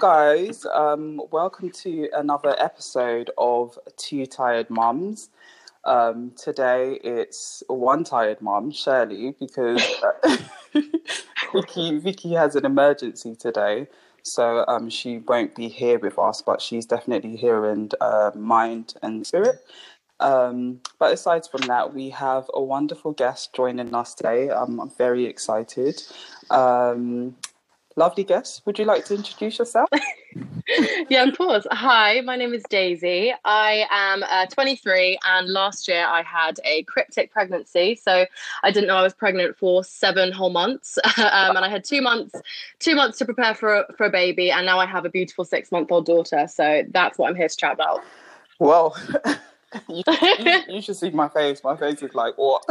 Guys. Um, welcome to another episode of Two Tired Mums. Um, today it's one tired mum, Shirley, because uh, Vicky, Vicky has an emergency today. So um, she won't be here with us, but she's definitely here in uh, mind and spirit. Um, but aside from that, we have a wonderful guest joining us today. Um, I'm very excited. Um, lovely guest. Would you like to introduce yourself? yeah, of course. Hi, my name is Daisy. I am uh, 23, and last year I had a cryptic pregnancy. So I didn't know I was pregnant for seven whole months, um, and I had two months, two months to prepare for a, for a baby, and now I have a beautiful six month old daughter. So that's what I'm here to chat about. Well, you, you, you should see my face. My face is like what.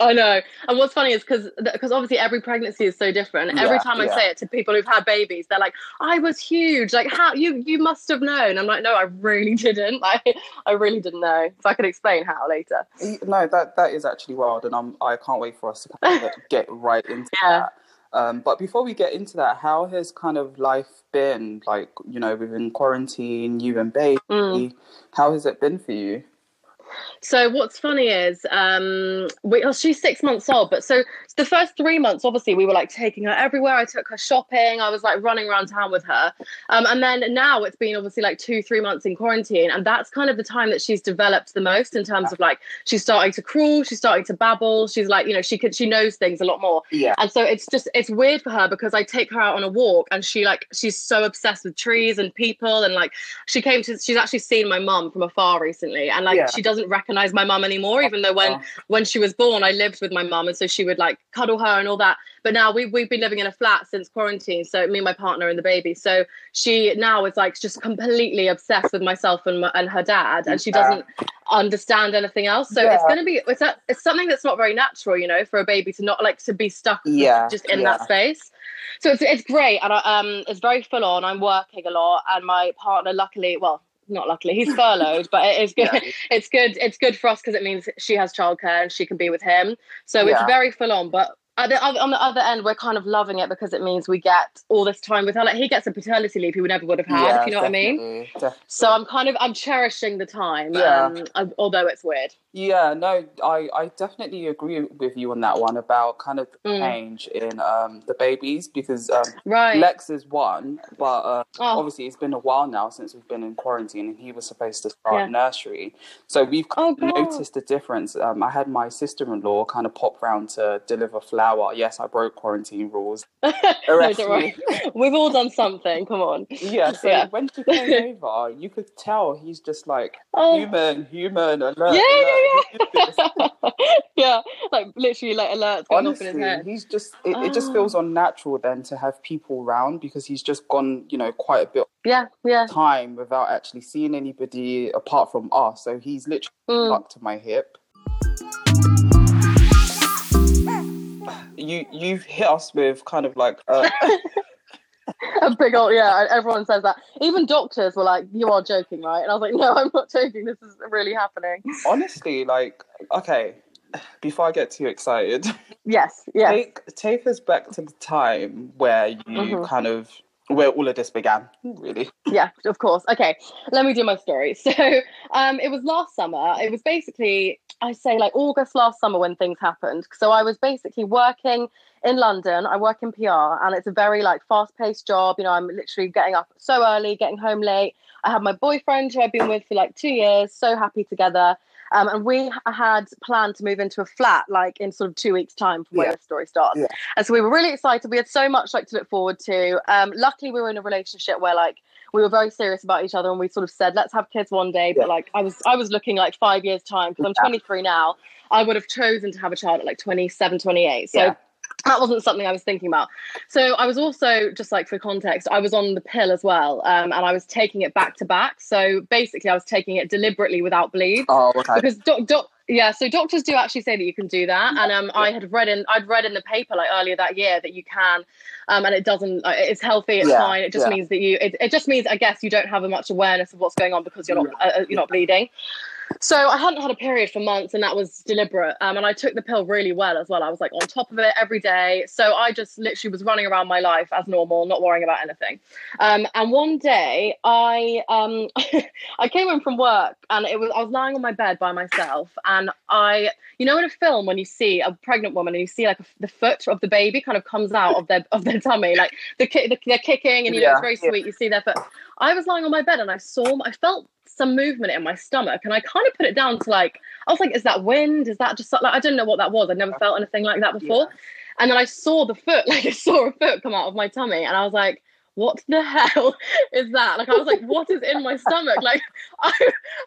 I know. And what's funny is because because obviously every pregnancy is so different. Every yeah, time I yeah. say it to people who've had babies, they're like, "I was huge. Like, how you you must have known." I'm like, "No, I really didn't. Like, I really didn't know." So I can explain how later. No, that that is actually wild, and I'm I can't wait for us to kind of get right into yeah. that. Um, but before we get into that, how has kind of life been? Like, you know, within quarantine, you and baby, mm. how has it been for you? So what's funny is um we, oh, she's six months old, but so the first three months, obviously, we were like taking her everywhere. I took her shopping. I was like running around town with her. Um, and then now it's been obviously like two, three months in quarantine, and that's kind of the time that she's developed the most in terms of like she's starting to crawl, she's starting to babble. She's like you know she could she knows things a lot more. Yeah. And so it's just it's weird for her because I take her out on a walk and she like she's so obsessed with trees and people and like she came to she's actually seen my mum from afar recently and like yeah. she doesn't recognize recognize my mum anymore, even though when when she was born, I lived with my mum, and so she would like cuddle her and all that. But now we we've been living in a flat since quarantine, so me and my partner and the baby. So she now is like just completely obsessed with myself and my, and her dad, and she doesn't understand anything else. So yeah. it's going to be it's a, it's something that's not very natural, you know, for a baby to not like to be stuck yeah. just in yeah. that space. So it's it's great, and I, um, it's very full on. I'm working a lot, and my partner, luckily, well, not luckily he's furloughed but it is good yeah. it's good it's good for us because it means she has childcare and she can be with him so yeah. it's very full on but the, on the other end, we're kind of loving it because it means we get all this time with her. Like he gets a paternity leave he would never would have had, yeah, if you know what I mean. Definitely. So I'm kind of I'm cherishing the time, yeah. Um, although it's weird. Yeah, no, I, I definitely agree with you on that one about kind of the mm. change in um, the babies because um, right. Lex is one, but uh, oh. obviously it's been a while now since we've been in quarantine and he was supposed to start yeah. nursery. So we've kind oh, noticed the difference. Um, I had my sister in law kind of pop round to deliver Yes, I broke quarantine rules. no, we've all done something. Come on. Yeah, so yeah. when she came over, you could tell he's just like oh. human, human, alert. Yeah, alert yeah, yeah. yeah, like literally like alert. Honestly, off in his head. He's just it, it, just feels ah. unnatural then to have people around because he's just gone, you know, quite a bit yeah, yeah. time without actually seeing anybody apart from us. So he's literally mm. up to my hip. You you've hit us with kind of like uh, a big old yeah everyone says that. Even doctors were like you are joking right? And i was like no i'm not joking. This is really happening. Honestly like okay before i get too excited. Yes yes. Take take us back to the time where you mm-hmm. kind of where all of this began, really. Yeah, of course. Okay, let me do my story. So, um, it was last summer. It was basically, I say, like August last summer when things happened. So, I was basically working in London. I work in PR, and it's a very like fast-paced job. You know, I'm literally getting up so early, getting home late. I have my boyfriend who I've been with for like two years. So happy together. Um, and we had planned to move into a flat like in sort of two weeks' time from where yeah. the story starts. Yeah. And so we were really excited. We had so much like to look forward to. Um, luckily, we were in a relationship where like we were very serious about each other, and we sort of said, "Let's have kids one day." But like I was, I was looking like five years time because I'm 23 now. I would have chosen to have a child at like 27, 28. So that wasn't something I was thinking about. So I was also just like for context, I was on the pill as well, um, and I was taking it back to back. So basically, I was taking it deliberately without bleed. Oh, okay. Because doc, doc, yeah, so doctors do actually say that you can do that, and um, I had read in I'd read in the paper like earlier that year that you can, um, and it doesn't. It's healthy. It's yeah, fine. It just yeah. means that you. It, it, just means I guess you don't have a much awareness of what's going on because you're not uh, uh you're not bleeding. So I hadn't had a period for months, and that was deliberate. Um, and I took the pill really well as well. I was like on top of it every day. So I just literally was running around my life as normal, not worrying about anything. Um, and one day I um, I came in from work, and it was I was lying on my bed by myself, and I, you know, in a film when you see a pregnant woman and you see like a, the foot of the baby kind of comes out of their of their tummy, like the, the they're kicking, and you know it's very yeah. sweet. You see their foot. I was lying on my bed and I saw, I felt some movement in my stomach and I kind of put it down to like, I was like, is that wind? Is that just like, I didn't know what that was. I'd never felt anything like that before. Yeah. And then I saw the foot, like I saw a foot come out of my tummy and I was like, what the hell is that? Like, I was like, what is in my stomach? Like, I,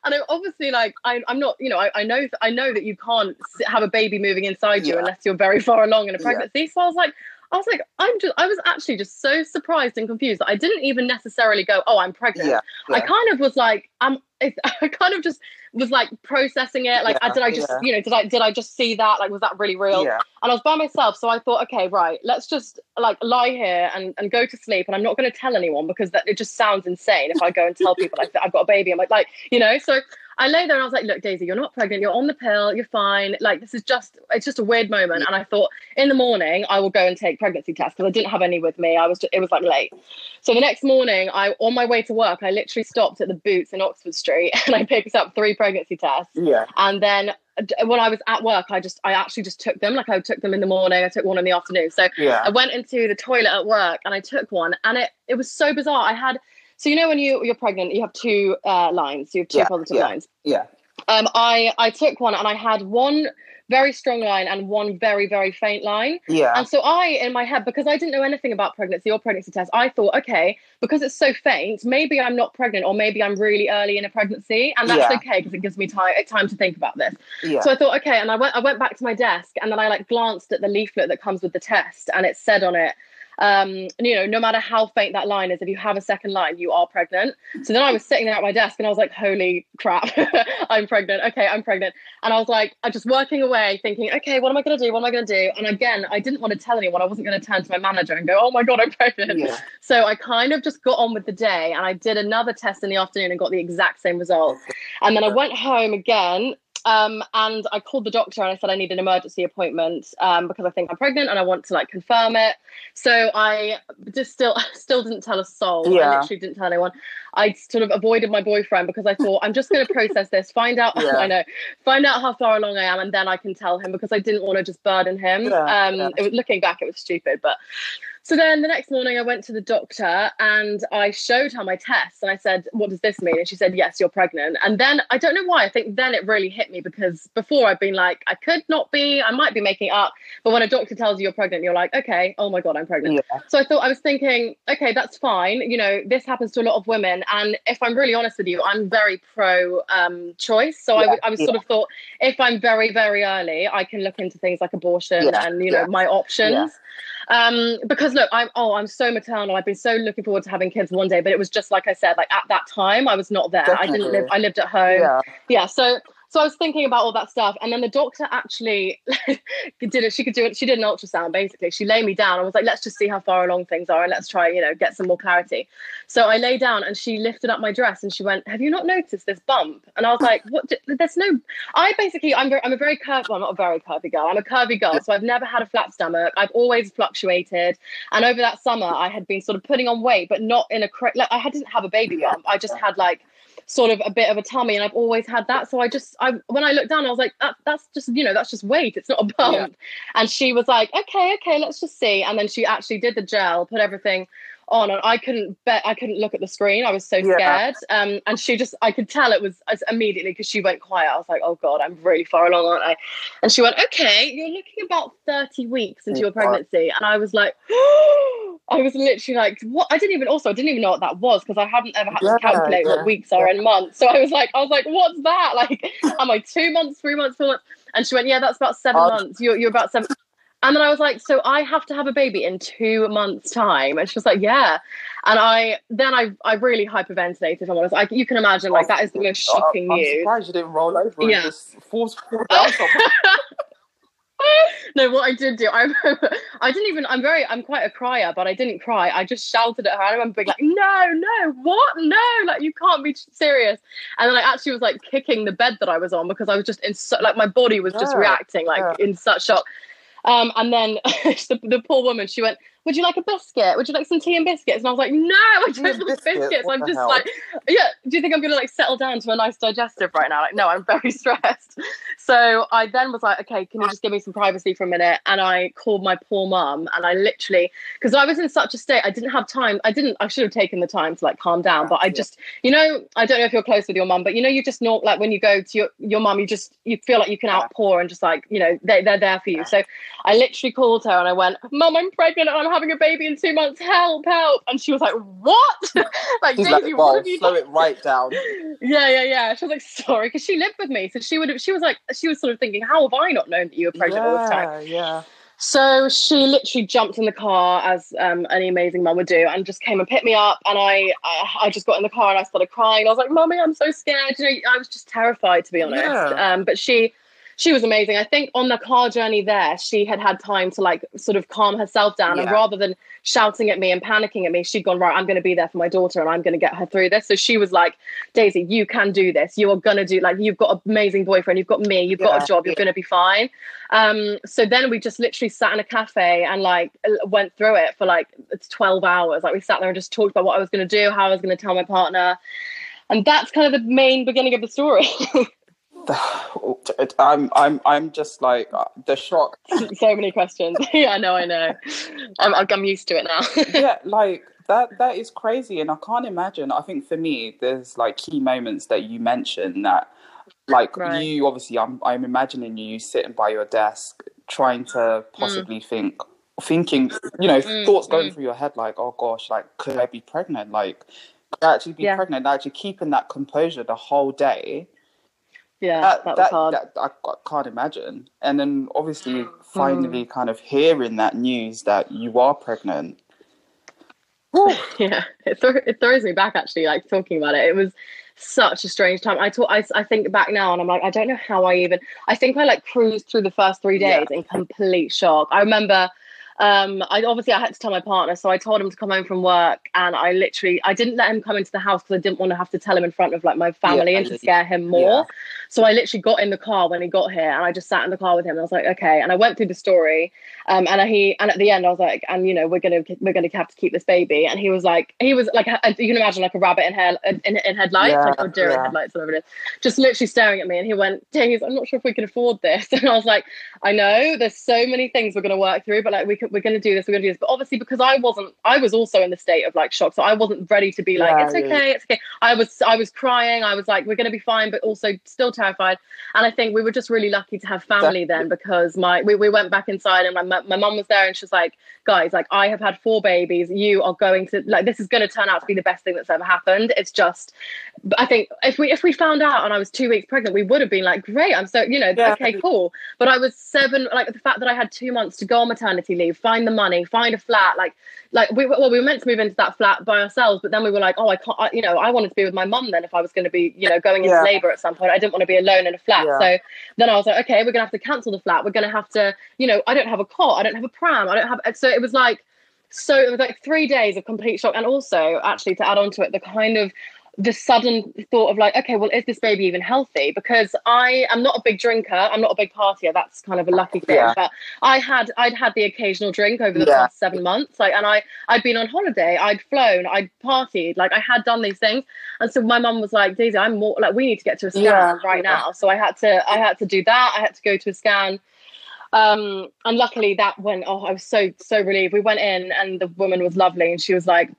and I obviously, like, I, am not, you know, I, I, know, I know that you can't have a baby moving inside you yeah. unless you're very far along in a pregnancy. Yeah. So I was like, I was like, I'm just, I was actually just so surprised and confused that I didn't even necessarily go, oh, I'm pregnant. Yeah, yeah. I kind of was like, I'm, I kind of just was like processing it. Like, yeah, did I just, you know, did I, did I just see that? Like, was that really real? Yeah. And I was by myself. So I thought, okay, right, let's just like lie here and, and go to sleep. And I'm not going to tell anyone because that it just sounds insane if I go and tell people like I've got a baby. I'm like, like, you know, so I lay there and I was like, look, Daisy, you're not pregnant. You're on the pill. You're fine. Like, this is just, it's just a weird moment. And I thought in the morning, I will go and take pregnancy tests because I didn't have any with me. I was, just, it was like late. So the next morning, I, on my way to work, I literally stopped at the Boots in Oxford Street and I picked up three pregnancy tests. Yeah. And then when I was at work, I just, I actually just took them. Like I took them in the morning. I took one in the afternoon. So yeah. I went into the toilet at work and I took one and it, it was so bizarre. I had, so you know when you you're pregnant, you have two uh, lines. You have two yeah, positive yeah, lines. Yeah. Um, I I took one and I had one very strong line and one very very faint line. Yeah. And so I in my head because I didn't know anything about pregnancy or pregnancy tests, I thought okay because it's so faint, maybe I'm not pregnant or maybe I'm really early in a pregnancy, and that's yeah. okay because it gives me time time to think about this. Yeah. So I thought okay, and I went I went back to my desk and then I like glanced at the leaflet that comes with the test and it said on it um, you know, no matter how faint that line is, if you have a second line, you are pregnant. So then I was sitting there at my desk and I was like, holy crap, I'm pregnant. Okay, I'm pregnant. And I was like, I'm just working away thinking, okay, what am I going to do? What am I going to do? And again, I didn't want to tell anyone. I wasn't going to turn to my manager and go, oh my God, I'm pregnant. Yeah. So I kind of just got on with the day and I did another test in the afternoon and got the exact same result. And then I went home again um, and I called the doctor and I said I need an emergency appointment um, because I think I'm pregnant and I want to like confirm it. So I just still still didn't tell a soul. Yeah. I literally didn't tell anyone. I sort of avoided my boyfriend because I thought I'm just going to process this, find out. Yeah. I know, find out how far along I am, and then I can tell him because I didn't want to just burden him. Yeah, um, yeah. It was looking back, it was stupid, but so then the next morning, I went to the doctor and I showed her my tests and I said, What does this mean? And she said, Yes, you're pregnant. And then I don't know why. I think then it really hit me because before I've been like, I could not be, I might be making up. But when a doctor tells you you're pregnant, you're like, Okay, oh my God, I'm pregnant. Yeah. So I thought, I was thinking, Okay, that's fine. You know, this happens to a lot of women. And if I'm really honest with you, I'm very pro um, choice. So yeah, I, I was yeah. sort of thought, if I'm very, very early, I can look into things like abortion and, you know, my options. Um, because look, I'm oh, I'm so maternal. I've been so looking forward to having kids one day, but it was just like I said, like at that time, I was not there. Definitely. I didn't live. I lived at home. Yeah. yeah. So so I was thinking about all that stuff, and then the doctor actually did it. She could do it. She did an ultrasound basically. She lay me down and was like, "Let's just see how far along things are, and let's try, you know, get some more clarity." So I lay down, and she lifted up my dress, and she went, "Have you not noticed this bump?" And I was like, "What? There's no." I basically, I'm very, I'm a very curvy. Well, I'm not a very curvy girl. I'm a curvy girl, so I've never had a flat stomach. I've always fluctuated, and over that summer, I had been sort of putting on weight, but not in a like I didn't have a baby bump. I just had like sort of a bit of a tummy and I've always had that. So I just I when I looked down, I was like, that, that's just, you know, that's just weight. It's not a bump. Yeah. And she was like, okay, okay, let's just see. And then she actually did the gel, put everything on and I couldn't bet I couldn't look at the screen. I was so scared. Yeah. Um, and she just I could tell it was immediately because she went quiet. I was like, oh god, I'm really far along, aren't I? And she went, okay, you're looking about 30 weeks into your pregnancy. And I was like, I was literally like, what? I didn't even also I didn't even know what that was because I haven't ever had yeah, to calculate yeah, what weeks are in months. So I was like, I was like, what's that? Like, am I two months, three months, four months? And she went, yeah, that's about seven months. You're you're about seven. And then I was like, so I have to have a baby in two months' time. And she was like, yeah. And I then I I really hyperventilated. If I'm honest, like you can imagine, like that is the most oh, shocking I'm news. surprised you didn't roll over yeah. and just force down no, what I did do, I remember, I didn't even, I'm very, I'm quite a crier, but I didn't cry. I just shouted at her. I remember being like, no, no, what? No, like, you can't be serious. And then I actually was like kicking the bed that I was on because I was just in so, like, my body was just Yeah, reacting like yeah. in such shock. Um, and then the, the poor woman, she went, would you like a biscuit? Would you like some tea and biscuits? And I was like, no, I don't and want biscuits? What I'm just hell? like, yeah, do you think I'm going to like settle down to a nice digestive right now? Like, no, I'm very stressed. So I then was like, okay, can you just give me some privacy for a minute? And I called my poor mum and I literally, because I was in such a state, I didn't have time. I didn't, I should have taken the time to like calm down, but I just, you know, I don't know if you're close with your mum, but you know, you just know, like when you go to your, your mum, you just, you feel like you can outpour and just like, you know, they, they're there for you. So I literally called her and I went, Mum, I'm pregnant and I'm having a baby in two months. Help, help. And she was like, What? like, Daisy, like, what have you slow done? it right down. Yeah, yeah, yeah. She was like, sorry, because she lived with me. So she would have, she was like, she was sort of thinking, how have I not known that you were pregnant all this time? Yeah, yeah. So she literally jumped in the car as um, any amazing mum would do, and just came and picked me up. And I, I, I just got in the car and I started crying. I was like, "Mummy, I'm so scared." You know, I was just terrified to be honest. Yeah. Um, but she, she was amazing. I think on the car journey there, she had had time to like sort of calm herself down, and rather than shouting at me and panicking at me, she'd gone right. I'm going to be there for my daughter, and I'm going to get her through this. So she was like, "Daisy, you can do this. You are going to do like you've got an amazing boyfriend. You've got me. You've got a job. You're yeah. going to be fine." Um, so then we just literally sat in a cafe and like went through it for like it's 12 hours. Like we sat there and just talked about what I was going to do, how I was going to tell my partner. And that's kind of the main beginning of the story. I'm, I'm, I'm just like uh, the shock. so many questions. yeah, no, I know. I'm, I'm used to it now. yeah, like that. That is crazy, and I can't imagine. I think for me, there's like key moments that you mentioned that, like Right. you obviously, I'm, I'm imagining you sitting by your desk trying to possibly think, thinking, you know, Mm, thoughts going mm. through your head, like, oh gosh, like could I be pregnant? Like, could I actually be Yeah. pregnant? Actually keeping that composure the whole day. Yeah, that, that, that, was hard. that- I, I can't imagine. And then obviously, Mm. finally, kind of hearing that news that you are pregnant. yeah, it, thro- it throws me back actually, like talking about it. It was such a strange time. I talk, I, I think back now and I'm like, I don't know how I even, I think I like cruised through the first three Yeah. days in complete shock. I remember, um, I obviously I had to tell my partner, so I told him to come home from work and I literally, I didn't let him come into the house because I didn't want to have to tell him in front of like my family Yeah, and to scare him more. So I literally got in the car when he got here and I just sat in the car with him and I was like, okay. And I went through the story. Um, and he, and at the end I was like, and you know, we're going to, we're going to have to keep this baby. And he was like, he was like, you can imagine like a rabbit in hair, in, in headlights, Yeah, like or deer in yeah. headlights, whatever it is, just literally staring at me. And he went, I'm not sure if we can afford this. And I was like, I know there's so many things we're going to work through, but like we could, we're going to do this, we're going to do this. But obviously because I wasn't, I was also in the state of like shock. So I wasn't ready to be like, Yeah, it's okay, it's okay. I was, I was crying. I was like, we're going to be fine, but also still terrified. And I think we were just really lucky to have family then because my we, we went back inside and my my mum was there and she was like, guys, like I have had four babies. You are going to like this is going to turn out to be the best thing that's ever happened. It's just, I think if we if we found out and I was two weeks pregnant, we would have been like, great, I'm so you know Yeah. okay, cool. But I was seven, like the fact that I had two months to go on maternity leave, find the money, find a flat, like like we well we were meant to move into that flat by ourselves, but then we were like, oh I can't, I, you know, I wanted to be with my mum then if I was going to be you know going into Yeah. labour at some point. I didn't want to be alone in a flat, Yeah. so then I was like, okay, we're gonna have to cancel the flat. We're gonna have to, you know, I don't have a cot, I don't have a pram, I don't have. So it was like, so it was like three days of complete shock, and also actually to add on to it, the kind of the sudden thought of like, okay, well, is this baby even healthy? Because I am not a big drinker, I'm not a big partier. That's kind of a lucky thing. Yeah. But I had I'd had the occasional drink over the Yeah. past seven months, like, and I I'd been on holiday, I'd flown, I'd partied, like I had done these things, and so my mum was like, Daisy, I'm more like we need to get to a scan Yeah, right now. So I had to I had to do that. I had to go to a scan. Um, and luckily that went, oh, I was so, so relieved. We went in and the woman was lovely and she was like,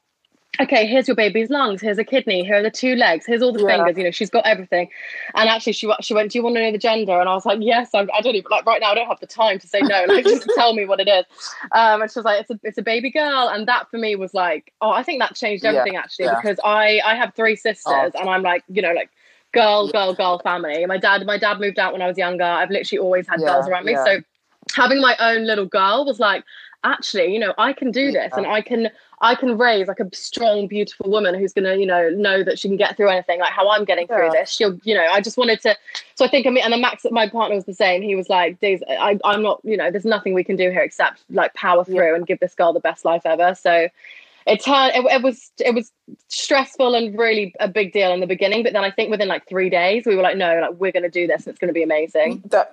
okay, here's your baby's lungs, here's a kidney, here are the two legs, here's all the Yeah. fingers, you know, she's got everything. And actually she, she went, do you want to know the gender? And I was like, yes, I, I don't even, like right now I don't have the time to say no, like just tell me what it is. Um, and she was like, it's a, it's a baby girl. And that for me was like, oh, I think that changed Yeah, everything actually, yeah. because I, I have three sisters Oh. and I'm like, you know, like, girl, girl, girl family. My dad, my dad moved out when I was younger. I've literally always had Yeah, girls around me. yeah. So having my own little girl was like actually you know i can do this and i can i can raise like a strong beautiful woman who's gonna you know know that she can get through anything like how i'm getting through Yeah. this. She'll you know i just wanted to so i think i mean and then max my partner was the same. He was like Days, I, i'm not you know there's nothing we can do here except like power through and give this girl the best life ever. So it turned it, it was it was stressful and really a big deal in the beginning but then i think within like three days we were like no like we're gonna do this and it's gonna be amazing. That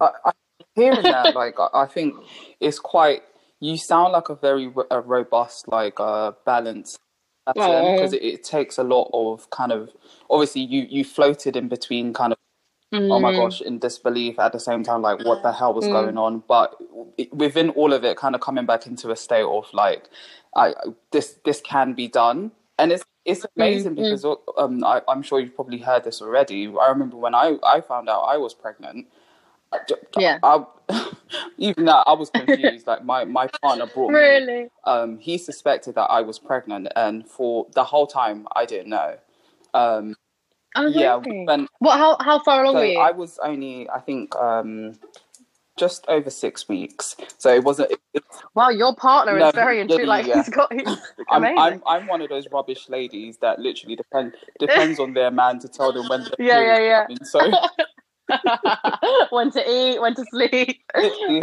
I, I hearing that like I, I think it's quite you sound like a very a robust like uh balanced person because it, it takes a lot of kind of obviously you you floated in between kind of oh my Mm. gosh in disbelief at the same time like what the hell was Mm. going on but within all of it kind of coming back into a state of like I this this can be done and it's it's amazing mm. because um I, I'm sure you've probably heard this already I remember when I I found out I was pregnant Yeah. I, even that I was confused like my my partner brought me really um he suspected that I was pregnant and for the whole time I didn't know um oh, yeah we what how, how far along so were you I was only, I think, um, just over six weeks. So it wasn't. It, Wow, your partner No, is very into like yeah. he's got he's I'm. I'm, I'm one of those rubbish ladies that literally depend depends on their man to tell them when. Yeah, yeah, yeah. coming. So, when to eat, when to sleep.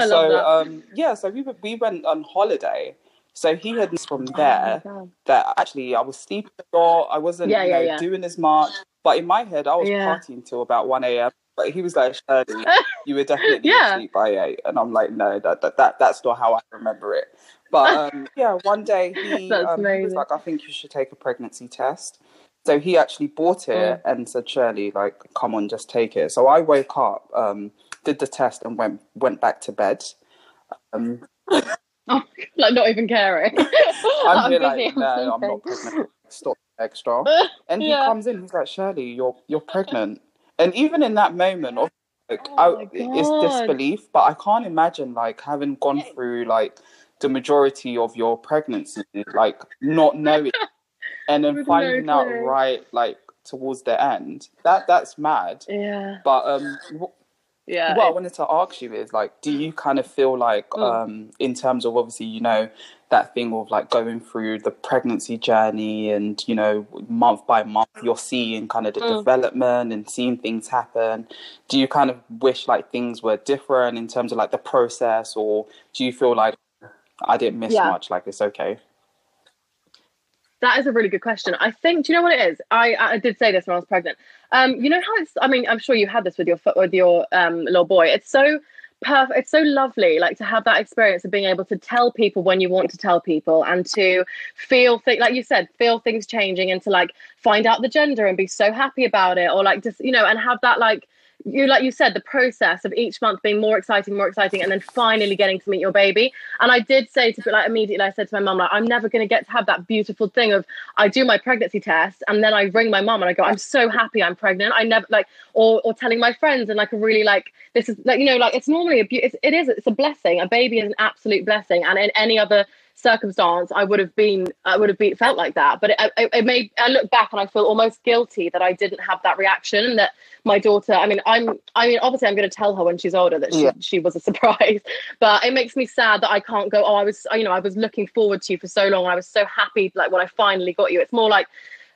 so um, yeah. So we we went on holiday. So he had this from there Oh that actually I was sleeping a lot. I wasn't Yeah, you know, yeah. doing as much. But in my head, I was Yeah. partying till about one a.m. But he was like, Shirley, you were definitely Yeah. asleep by eight, and I'm like, no, that, that that that's not how I remember it. But um, yeah, one day he, um, he was like, I think you should take a pregnancy test. So he actually bought Mm. it and said, Shirley, like, come on, just take it. So I woke up, um, did the test, and went went back to bed. Um, Oh, like not even caring. I'm busy, like, no, I'm not pregnant. Stop extra. And he comes in, he's like, Shirley, you're you're pregnant. And even in that moment, of like, Oh I, it's disbelief, but I can't imagine like having gone through like the majority of your pregnancy, like not knowing, and then With no finding out right like towards the end. That that's mad. Yeah, But um, w- yeah. what I wanted to ask you is like, do you kind of feel like, Mm. um, in terms of obviously, you know, that thing of like going through the pregnancy journey and, you know, month by month, you're seeing kind of the Mm. development and seeing things happen. Do you kind of wish like things were different in terms of like the process, or do you feel like I didn't miss Yeah. much? Like it's okay. That is a really good question. I think. Do you know what it is? I I did say this when I was pregnant. Um, you know how it's. I mean, I'm sure you had this with your fo- with your um little boy. It's so perfect. It's so lovely, like to have that experience of being able to tell people when you want to tell people, and to feel things like you said, feel things changing, and to like find out the gender and be so happy about it, or like just you know, and have that like you like you said the process of each month being more exciting more exciting and then finally getting to meet your baby. And i did say to like immediately i said to my mum like i'm never going to get to have that beautiful thing of i do my pregnancy test and then i ring my mum and i go i'm so happy i'm pregnant i never like or or telling my friends and like really like this is like you know like it's normally a be- it's, it is it's a blessing. A baby is an absolute blessing and in any other circumstance i would have been i would have been felt like that but it, it, it made i look back and i feel almost guilty that i didn't have that reaction and that my daughter i mean i'm i mean obviously i'm going to tell her when she's older that she, Yeah. she was a surprise but it makes me sad that i can't go oh i was you know i was looking forward to you for so long and i was so happy like when i finally got you it's more like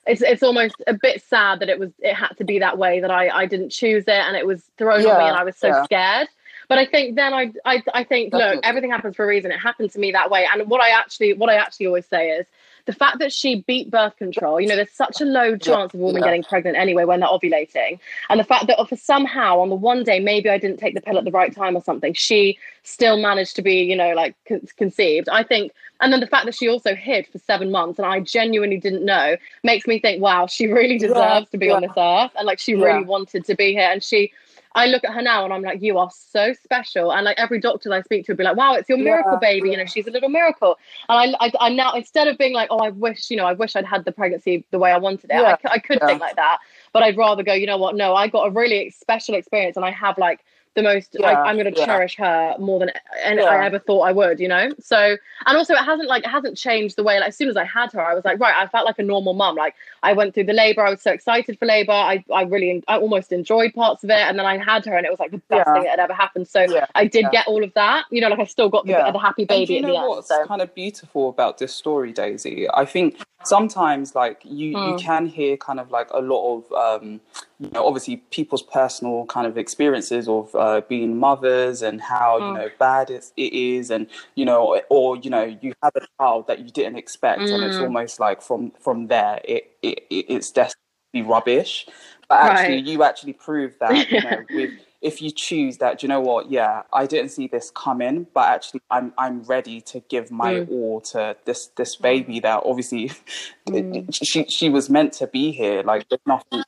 it's it's almost a bit sad that it was it had to be that way that i i didn't choose it and it was thrown on me and i was so yeah. scared but I think then I, I, I think Definitely. look, everything happens for a reason. It happened to me that way. And what I actually, what I actually always say is the fact that she beat birth control. You know, there's such a low chance of a woman yeah. getting pregnant anyway when they're ovulating, and the fact that for somehow on the one day maybe I didn't take the pill at the right time or something, she still managed to be, you know, like con- conceived. I think, and then the fact that she also hid for seven months and I genuinely didn't know makes me think, wow, she really deserves Yeah, to be yeah. on this earth, and like she really wanted to be here, and she. I look at her now and I'm like, you are so special. And like every doctor that I speak to would be like, wow, it's your miracle Yeah, baby. You know, she's a little miracle. And I, I, I now, instead of being like, oh, I wish, you know, I wish I'd had the pregnancy the way I wanted it, I, Yeah, c- I could yeah. think like that. But I'd rather go, you know what? No, I got a really special experience and I have like the most Yeah, I, i'm going to yeah. cherish her more than and Yeah. i ever thought i would you know so and also it hasn't like it hasn't changed the way like as soon as i had her i was like right i felt like a normal mum like i went through the labor i was so excited for labor i i really i almost enjoyed parts of it and then i had her and it was like the best Yeah. thing that had ever happened so Yeah, i did yeah. get all of that you know like i still got the, the happy And baby you at know the end what's so kind of beautiful about this story, Daisy? I think sometimes, like you, you Mm. can hear kind of like a lot of, um, you know, obviously people's personal kind of experiences of uh, being mothers and how you Mm. know bad it, it is, and you know, or you know, you have a child that you didn't expect, and it's Mm. almost like from from there, it, it it- it's destined to be rubbish. But actually, Right. you actually proved that you know with if you choose that, do you know what? Yeah, I didn't see this coming, but actually, I'm I'm ready to give my Mm. all to this this baby that obviously Mm. she she was meant to be here. Like there's nothing.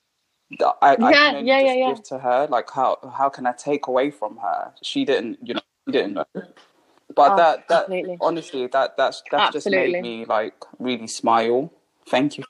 that I, I Yeah, can only yeah, just yeah, yeah. give to her. Like how how can I take away from her? She didn't, you know, she didn't know. But Oh, that that completely. honestly, that that's that's just made me like really smile. Thank you.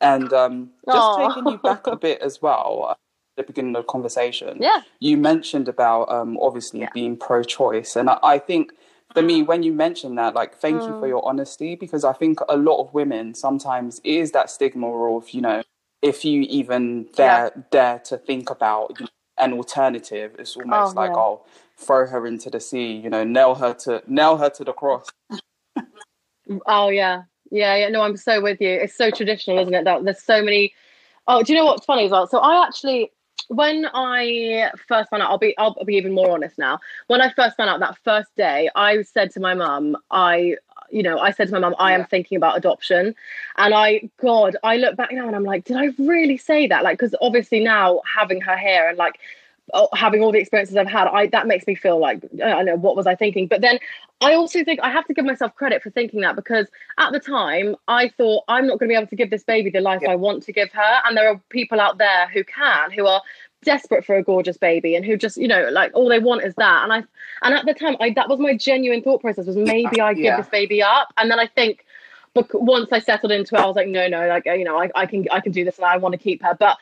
And um, just Aw. taking you back a bit as well. uh, At the beginning of the conversation, yeah you mentioned about um, obviously Yeah. being pro-choice, and I, I think for me, when you mentioned that, like, thank you for Mm. your honesty because I think a lot of women sometimes is that stigma of you know if you even dare dare to think about you know, an alternative, it's almost Oh, like yeah. oh throw her into the sea, you know, nail her to nail her to the cross. Oh yeah, yeah, yeah. No, I'm so with you. It's so traditional, isn't it? That there's so many. Oh, do you know what's funny as well? So I actually, when I first found out, I'll be, I'll be even more honest now. When I first found out that first day, I said to my mum, I, you know, I said to my mum, I am Yeah. thinking about adoption, and I, God, I look back now and I'm like, did I really say that? Like, because obviously now having her here and like Oh, having all the experiences I've had, I that makes me feel like uh, I don't know what was I thinking. But then I also think I have to give myself credit for thinking that because at the time I thought I'm not going to be able to give this baby the life Yeah. I want to give her, and there are people out there who can, who are desperate for a gorgeous baby and who just you know like all they want is that and i and at the time i that was my genuine thought process was maybe i give Yeah. this baby up and then i think but once i settled into it i was like no no like you know i, I can i can do this and i want to keep her but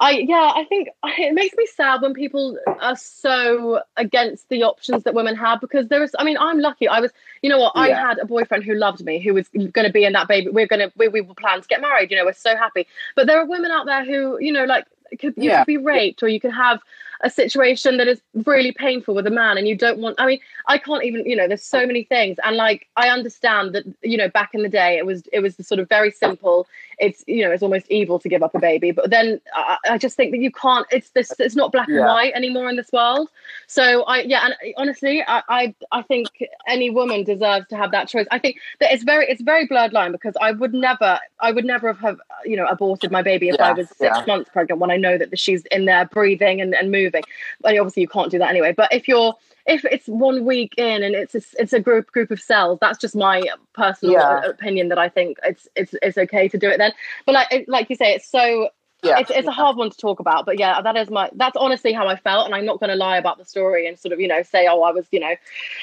I yeah, I think it makes me sad when people are so against the options that women have because there is. I mean, I'm lucky. I was, you know what? I had a boyfriend who loved me, who was going to be in that baby. We're gonna we we will plan to get married. You know, we're so happy. But there are women out there who, you know, like could you Yeah. could be raped or you could have a situation that is really painful with a man and you don't want i mean i can't even you know there's so many things and like i understand that you know back in the day it was it was the sort of very simple it's you know it's almost evil to give up a baby but then i, I just think that you can't it's this it's not black and white anymore in this world. So i yeah and honestly I, I i think any woman deserves to have that choice. I think that it's very it's very blurred line because i would never i would never have you know aborted my baby if Yeah, i was six yeah. months pregnant when i know that she's in there breathing and, and moving. But obviously you can't do that anyway. But if you're if it's one week in and it's a, it's a group group of cells that's just my personal Yeah. opinion that i think it's it's it's okay to do it then but like like you say it's so Yeah, it's, it's a hard one to talk about but yeah that is my that's honestly how i felt and i'm not going to lie about the story and sort of you know say oh i was you know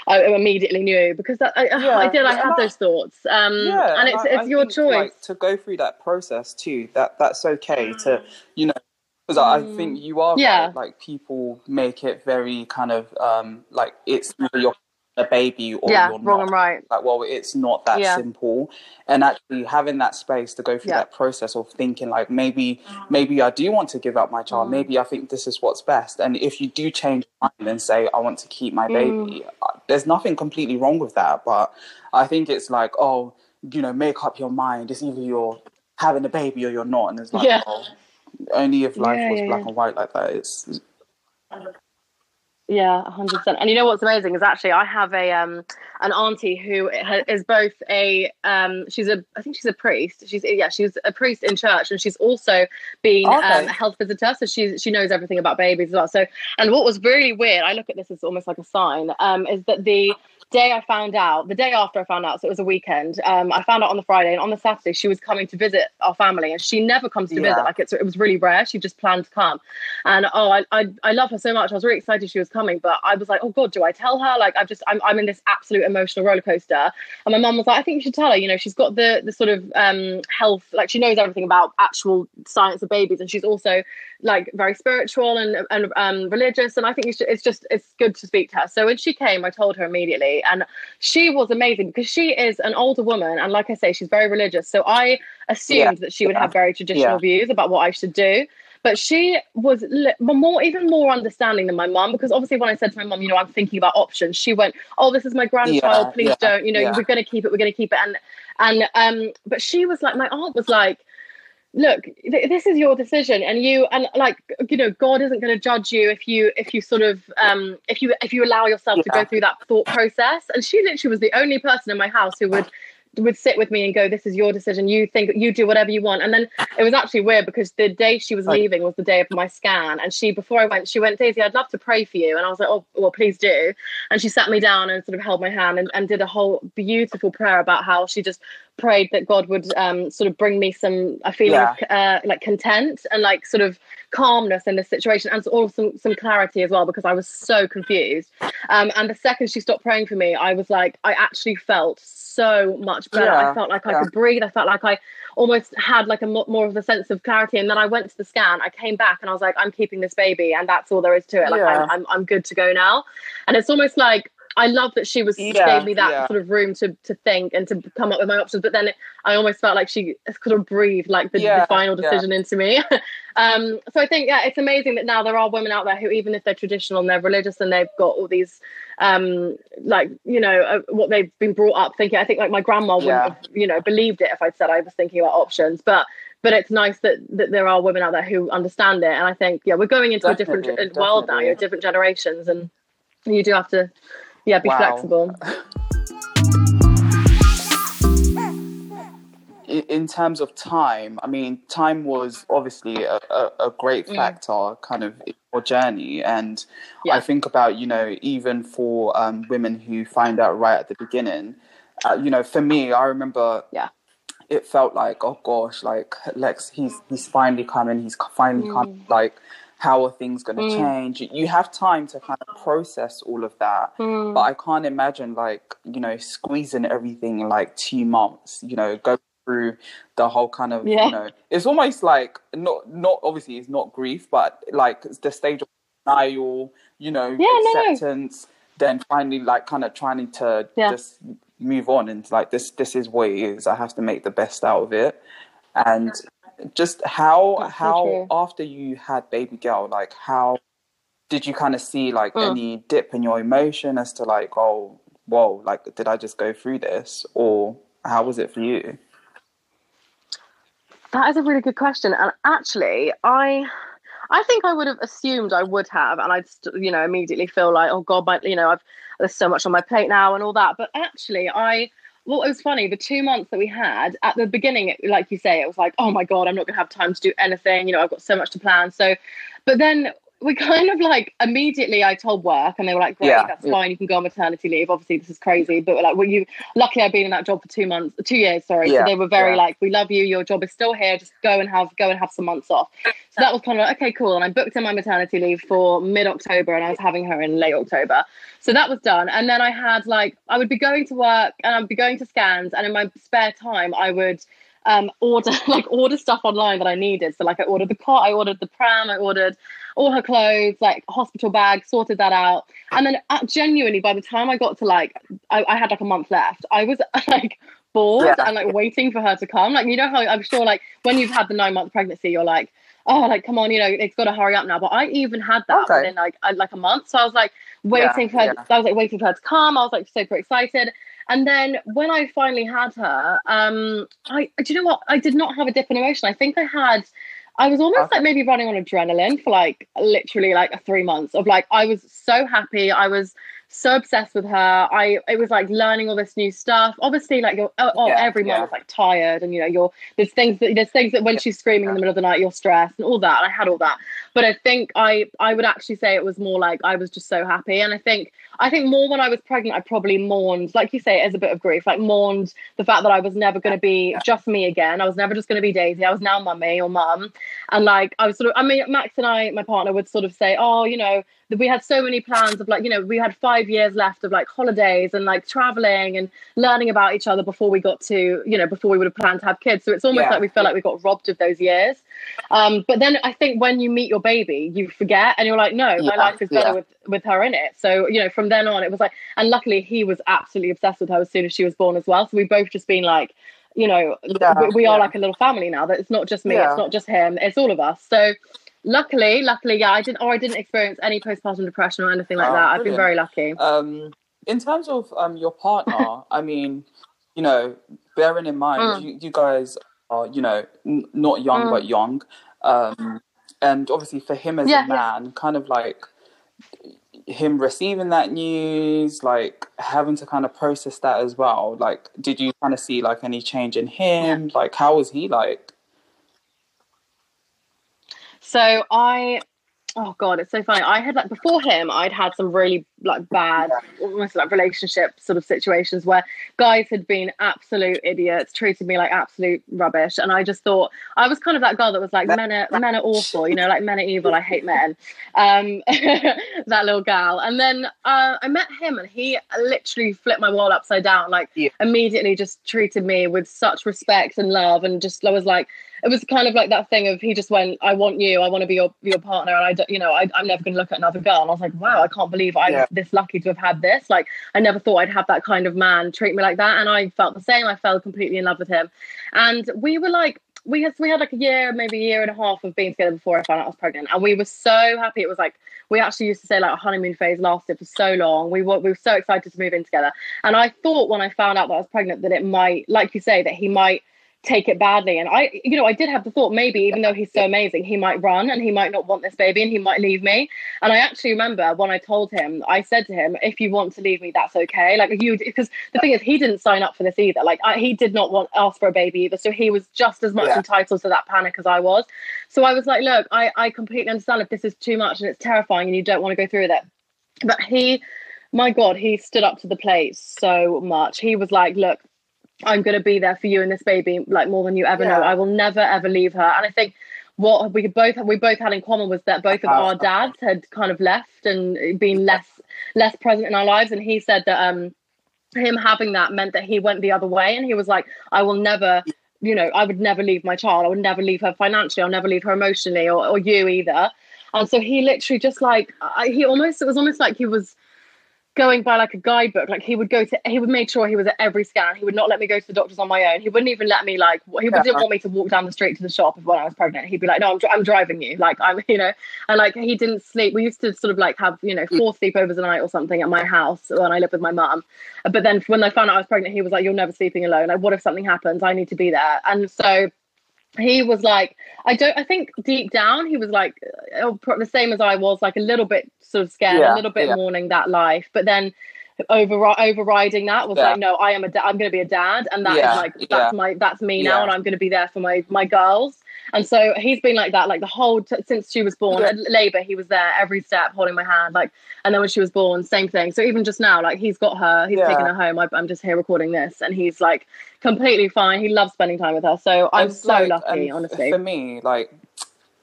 i immediately knew because that, I, Yeah, I did i had I- those thoughts um yeah, and it's I- it's your choice Like, to go through that process too. That that's okay to you know because I Mm. think you are Yeah. right. Like people make it very kind of um like it's either you're a baby or yeah you're wrong not. and right Like well, it's not that Yeah. simple, and actually having that space to go through Yeah. that process of thinking like maybe maybe I do want to give up my child. Mm. Maybe I think this is what's best. And if you do change mind and say I want to keep my Mm. baby, uh, there's nothing completely wrong with that. But I think it's like oh you know make up your mind. It's either you're having a baby or you're not, and it's like Yeah. oh, only if life was black and white like that. It's Yeah, hundred percent. And you know what's amazing is actually I have a um an auntie who is both a um she's a I think she's a priest. She's yeah she's a priest in church and she's also been Okay. um, a health visitor. So she's she knows everything about babies as well. So and what was really weird, I look at this as almost like a sign, um, is that the day I found out, the day after I found out, so it was a weekend. Um, I found out on the Friday, and on the Saturday she was coming to visit our family, and she never comes to Yeah. visit. Like it's, it was really rare. She just planned to come, and oh, I, I I love her so much. I was really excited she was coming, but I was like, oh god, do I tell her? Like I've just I'm I'm in this absolute emotional roller coaster, and my mum was like, I think you should tell her. You know, she's got the the sort of um health, like she knows everything about actual science of babies, and she's also like very spiritual and and um, religious. And I think just, it's just it's good to speak to her. So when she came, I told her immediately, and she was amazing because she is an older woman, and like I say, she's very religious. So I assumed Yeah, that she would yeah. have very traditional Yeah. views about what I should do. But she was li- more, even more understanding than my mum because obviously when I said to my mum, you know, I'm thinking about options, she went, "Oh, this is my grandchild. Please don't. You know, we're going to keep it. We're going to keep it." And and um, but she was like, my aunt was like, look th- this is your decision and you and like you know god isn't going to judge you if you if you sort of um if you if you allow yourself to go through that thought process. And she literally was the only person in my house who would would sit with me and go this is your decision. You think you do whatever you want. And then it was actually weird because the day she was leaving was the day of my scan and she before i went she went daisy i'd love to pray for you. And i was like oh well please do. And she sat me down and sort of held my hand and, and did a whole beautiful prayer about how she just prayed that God would um, sort of bring me some a feeling of uh, like content and like sort of calmness in this situation and also some some clarity as well because I was so confused. Um, and the second she stopped praying for me, I was like, I actually felt so much better. Yeah, I felt like I yeah. could breathe. I felt like I almost had like a mo- more of a sense of clarity. And then I went to the scan. I came back and I was like, I'm keeping this baby, and that's all there is to it. Like Yeah. I'm, I'm I'm good to go now. And it's almost like I love that she was Yeah, gave me that yeah. sort of room to to think and to come up with my options. But then I almost felt like she sort of breathed like the, Yeah, the final decision into me. um, so I think yeah, it's amazing that now there are women out there who, even if they're traditional and they're religious and they've got all these um like you know uh, what they've been brought up thinking. I think like my grandma wouldn't have you know believed it if I'd said I was thinking about options, but. But it's nice that, that there are women out there who understand it, and I think yeah, we're going into a different Definitely, world now. You're different generations, and you do have to yeah be Wow. flexible. in, terms of time, I mean, time was obviously a, a, a great Mm. factor kind of in your journey. And Yeah. I think about, you know, even for um, women who find out right at the beginning, uh, you know, for me, I remember Yeah. it felt like, oh gosh, like Lex, he's, he's finally coming, he's finally come, like, how are things going to Mm. change? You have time to kind of process all of that. Mm. But I can't imagine like, you know, squeezing everything in like two months, you know, go through the whole kind of, Yeah. you know, it's almost like not, not obviously it's not grief, but like the stage of denial, you know, Yeah, no, no. acceptance, then finally like kind of trying to Yeah. just move on and like this, this is what it is. I have to make the best out of it. And just how, That's how true. after you had baby girl, like how, did you kind of see like Mm. any dip in your emotion as to like oh whoa like did i just go through this or how was it for you That is a really good question, and actually, I, I think I would have assumed I would have, and I'd, you know, immediately feel like, oh God, my, you know, I've there's so much on my plate now and all that. But actually, I, well, it was funny. The two months that we had at the beginning, it, like you say, it was like, oh my God, I'm not gonna have time to do anything. You know, I've got so much to plan. So, but then we kind of like immediately I told work and they were like, Great, Yeah, that's yeah. fine, you can go on maternity leave. Obviously this is crazy. But like well you luckily I've been in that job for two months two years, sorry. Yeah, So they were very like, We love you, your job is still here, just go and have go and have some months off. So that was kind of like, okay, cool. And I booked in my maternity leave for mid October and I was having her in late October. So that was done. And then I had like I would be going to work and I'd be going to scans and in my spare time I would um, order like order stuff online that I needed. So like I ordered the cot, I ordered the pram, I ordered all her clothes, like hospital bag, sorted that out. And then uh, genuinely, by the time I got to like, I, I had like a month left. I was like bored Yeah. and like waiting for her to come. Like you know how I'm sure like when you've had the nine month pregnancy, you're like. Oh, like come on, you know it's got to hurry up now. But I even had that Okay. within like like a month, so I was like waiting for her. yeah. I was like waiting for her to come. I was like super excited. And then when I finally had her, um, I do you know what? I did not have a dip in emotion. I think I had, I was almost Okay. like maybe running on adrenaline for like literally like three months of like I was so happy. I was so obsessed with her. I it was like learning all this new stuff. Obviously, like you're oh, oh, Yeah, every mom yeah. is like tired, and you know you're there's things that there's things that when she's screaming in the middle of the night, you're stressed and all that. And I had all that, but I think I I would actually say it was more like I was just so happy, and I think I think more when I was pregnant, I probably mourned, like you say, as a bit of grief, like mourned the fact that I was never going to be just me again. I was never just going to be Daisy. I was now mummy or mum, and like I was sort of. I mean, Max and I, my partner, would sort of say, "Oh, you know, we had so many plans of like you know we had five years left of like holidays and like traveling and learning about each other before we got to you know before we would have planned to have kids so it's almost yeah. like we feel like we got robbed of those years um, but then i think when you meet your baby you forget and you're like no yeah. my life is better yeah. with with her in it so you know from then on it was like and luckily he was absolutely obsessed with her as soon as she was born as well so we both just been like you know we, we are like a little family now that it's not just me it's not just him it's all of us so luckily, luckily, yeah, I didn't, or I didn't experience any postpartum depression or anything like oh, that. I've been very lucky. Um, in terms of um, your partner, I mean, you know, bearing in mind, mm. you, you, guys are, you know, n- not young mm. but young, um, and obviously for him as yeah, a man, yeah. kind of like him receiving that news, like having to kind of process that as well. Like, did you kind of see like any change in him? Yeah. Like, how was he like? So I oh god it's so funny. I had like before him i'd had some really like bad almost like relationship sort of situations where guys had been absolute idiots treated me like absolute rubbish. And i just thought i was kind of that girl that was like men are men are awful you know like men are evil i hate men. Um that little gal. And then uh, i met him and he literally flipped my world upside down like yeah. immediately just treated me with such respect and love and just i was like it was kind of like that thing of he just went, I want you, I want to be your your partner, and I don't, you know, I, am never going to look at another girl. And I was like, wow, I can't believe I'm yeah. this lucky to have had this. Like, I never thought I'd have that kind of man treat me like that, and I felt the same. I fell completely in love with him, and we were like. We had we had like a year, maybe a year and a half of being together before I found out I was pregnant, and we were so happy. It was like we actually used to say like a honeymoon phase lasted for so long. We were we were so excited to move in together, and I thought when I found out that I was pregnant that it might, like you say, that he might take it badly. And I, you know, I did have the thought maybe, even though he's so amazing, he might run and he might not want this baby and he might leave me. And I actually remember when I told him, I said to him, if you want to leave me, that's okay. Like you, because the thing is, he didn't sign up for this either. Like I, he did not want ask for a baby either. So he was just as much yeah. entitled to that panic as I was. So I was like, look, I, I completely understand if this is too much and it's terrifying and you don't want to go through with it. But he, my God, he stood up to the plate so much. He was like, look, I'm going to be there for you and this baby like more than you ever yeah. know. I will never ever leave her. And I think what we both we both had in common was that both of our dads had kind of left and been less less present in our lives. And he said that um him having that meant that he went the other way and he was like, I will never you know, I would never leave my child. I would never leave her financially. I'll never leave her emotionally or, or you either. And so he literally just like I, he almost it was almost like he was going by like a guidebook. Like he would go to, he would make sure he was at every scan. He would not let me go to the doctors on my own. He wouldn't even let me like, he yeah. didn't want me to walk down the street to the shop when I was pregnant. He'd be like, no, I'm, I'm driving you. Like I'm, you know, and like he didn't sleep. We used to sort of like have, you know, mm. four sleepovers a night or something at my house when I lived with my mum. But then when I found out I was pregnant, he was like, you're never sleeping alone. Like, what if something happens? I need to be there. And so he was like i don't i think deep down he was like uh, the same as i was like a little bit sort of scared yeah, a little bit yeah. mourning that life but then over overriding that was yeah. like no i am a da- i'm going to be a dad and that is like that's my that's me now and i'm going to be there for my my girls and so he's been like that like the whole t- since she was born. At labor he was there every step holding my hand like and then when she was born same thing. So even just now like he's got her he's taken her home I, am just here recording this and he's like completely fine. He loves spending time with her. So i'm it's so like, lucky honestly. for me like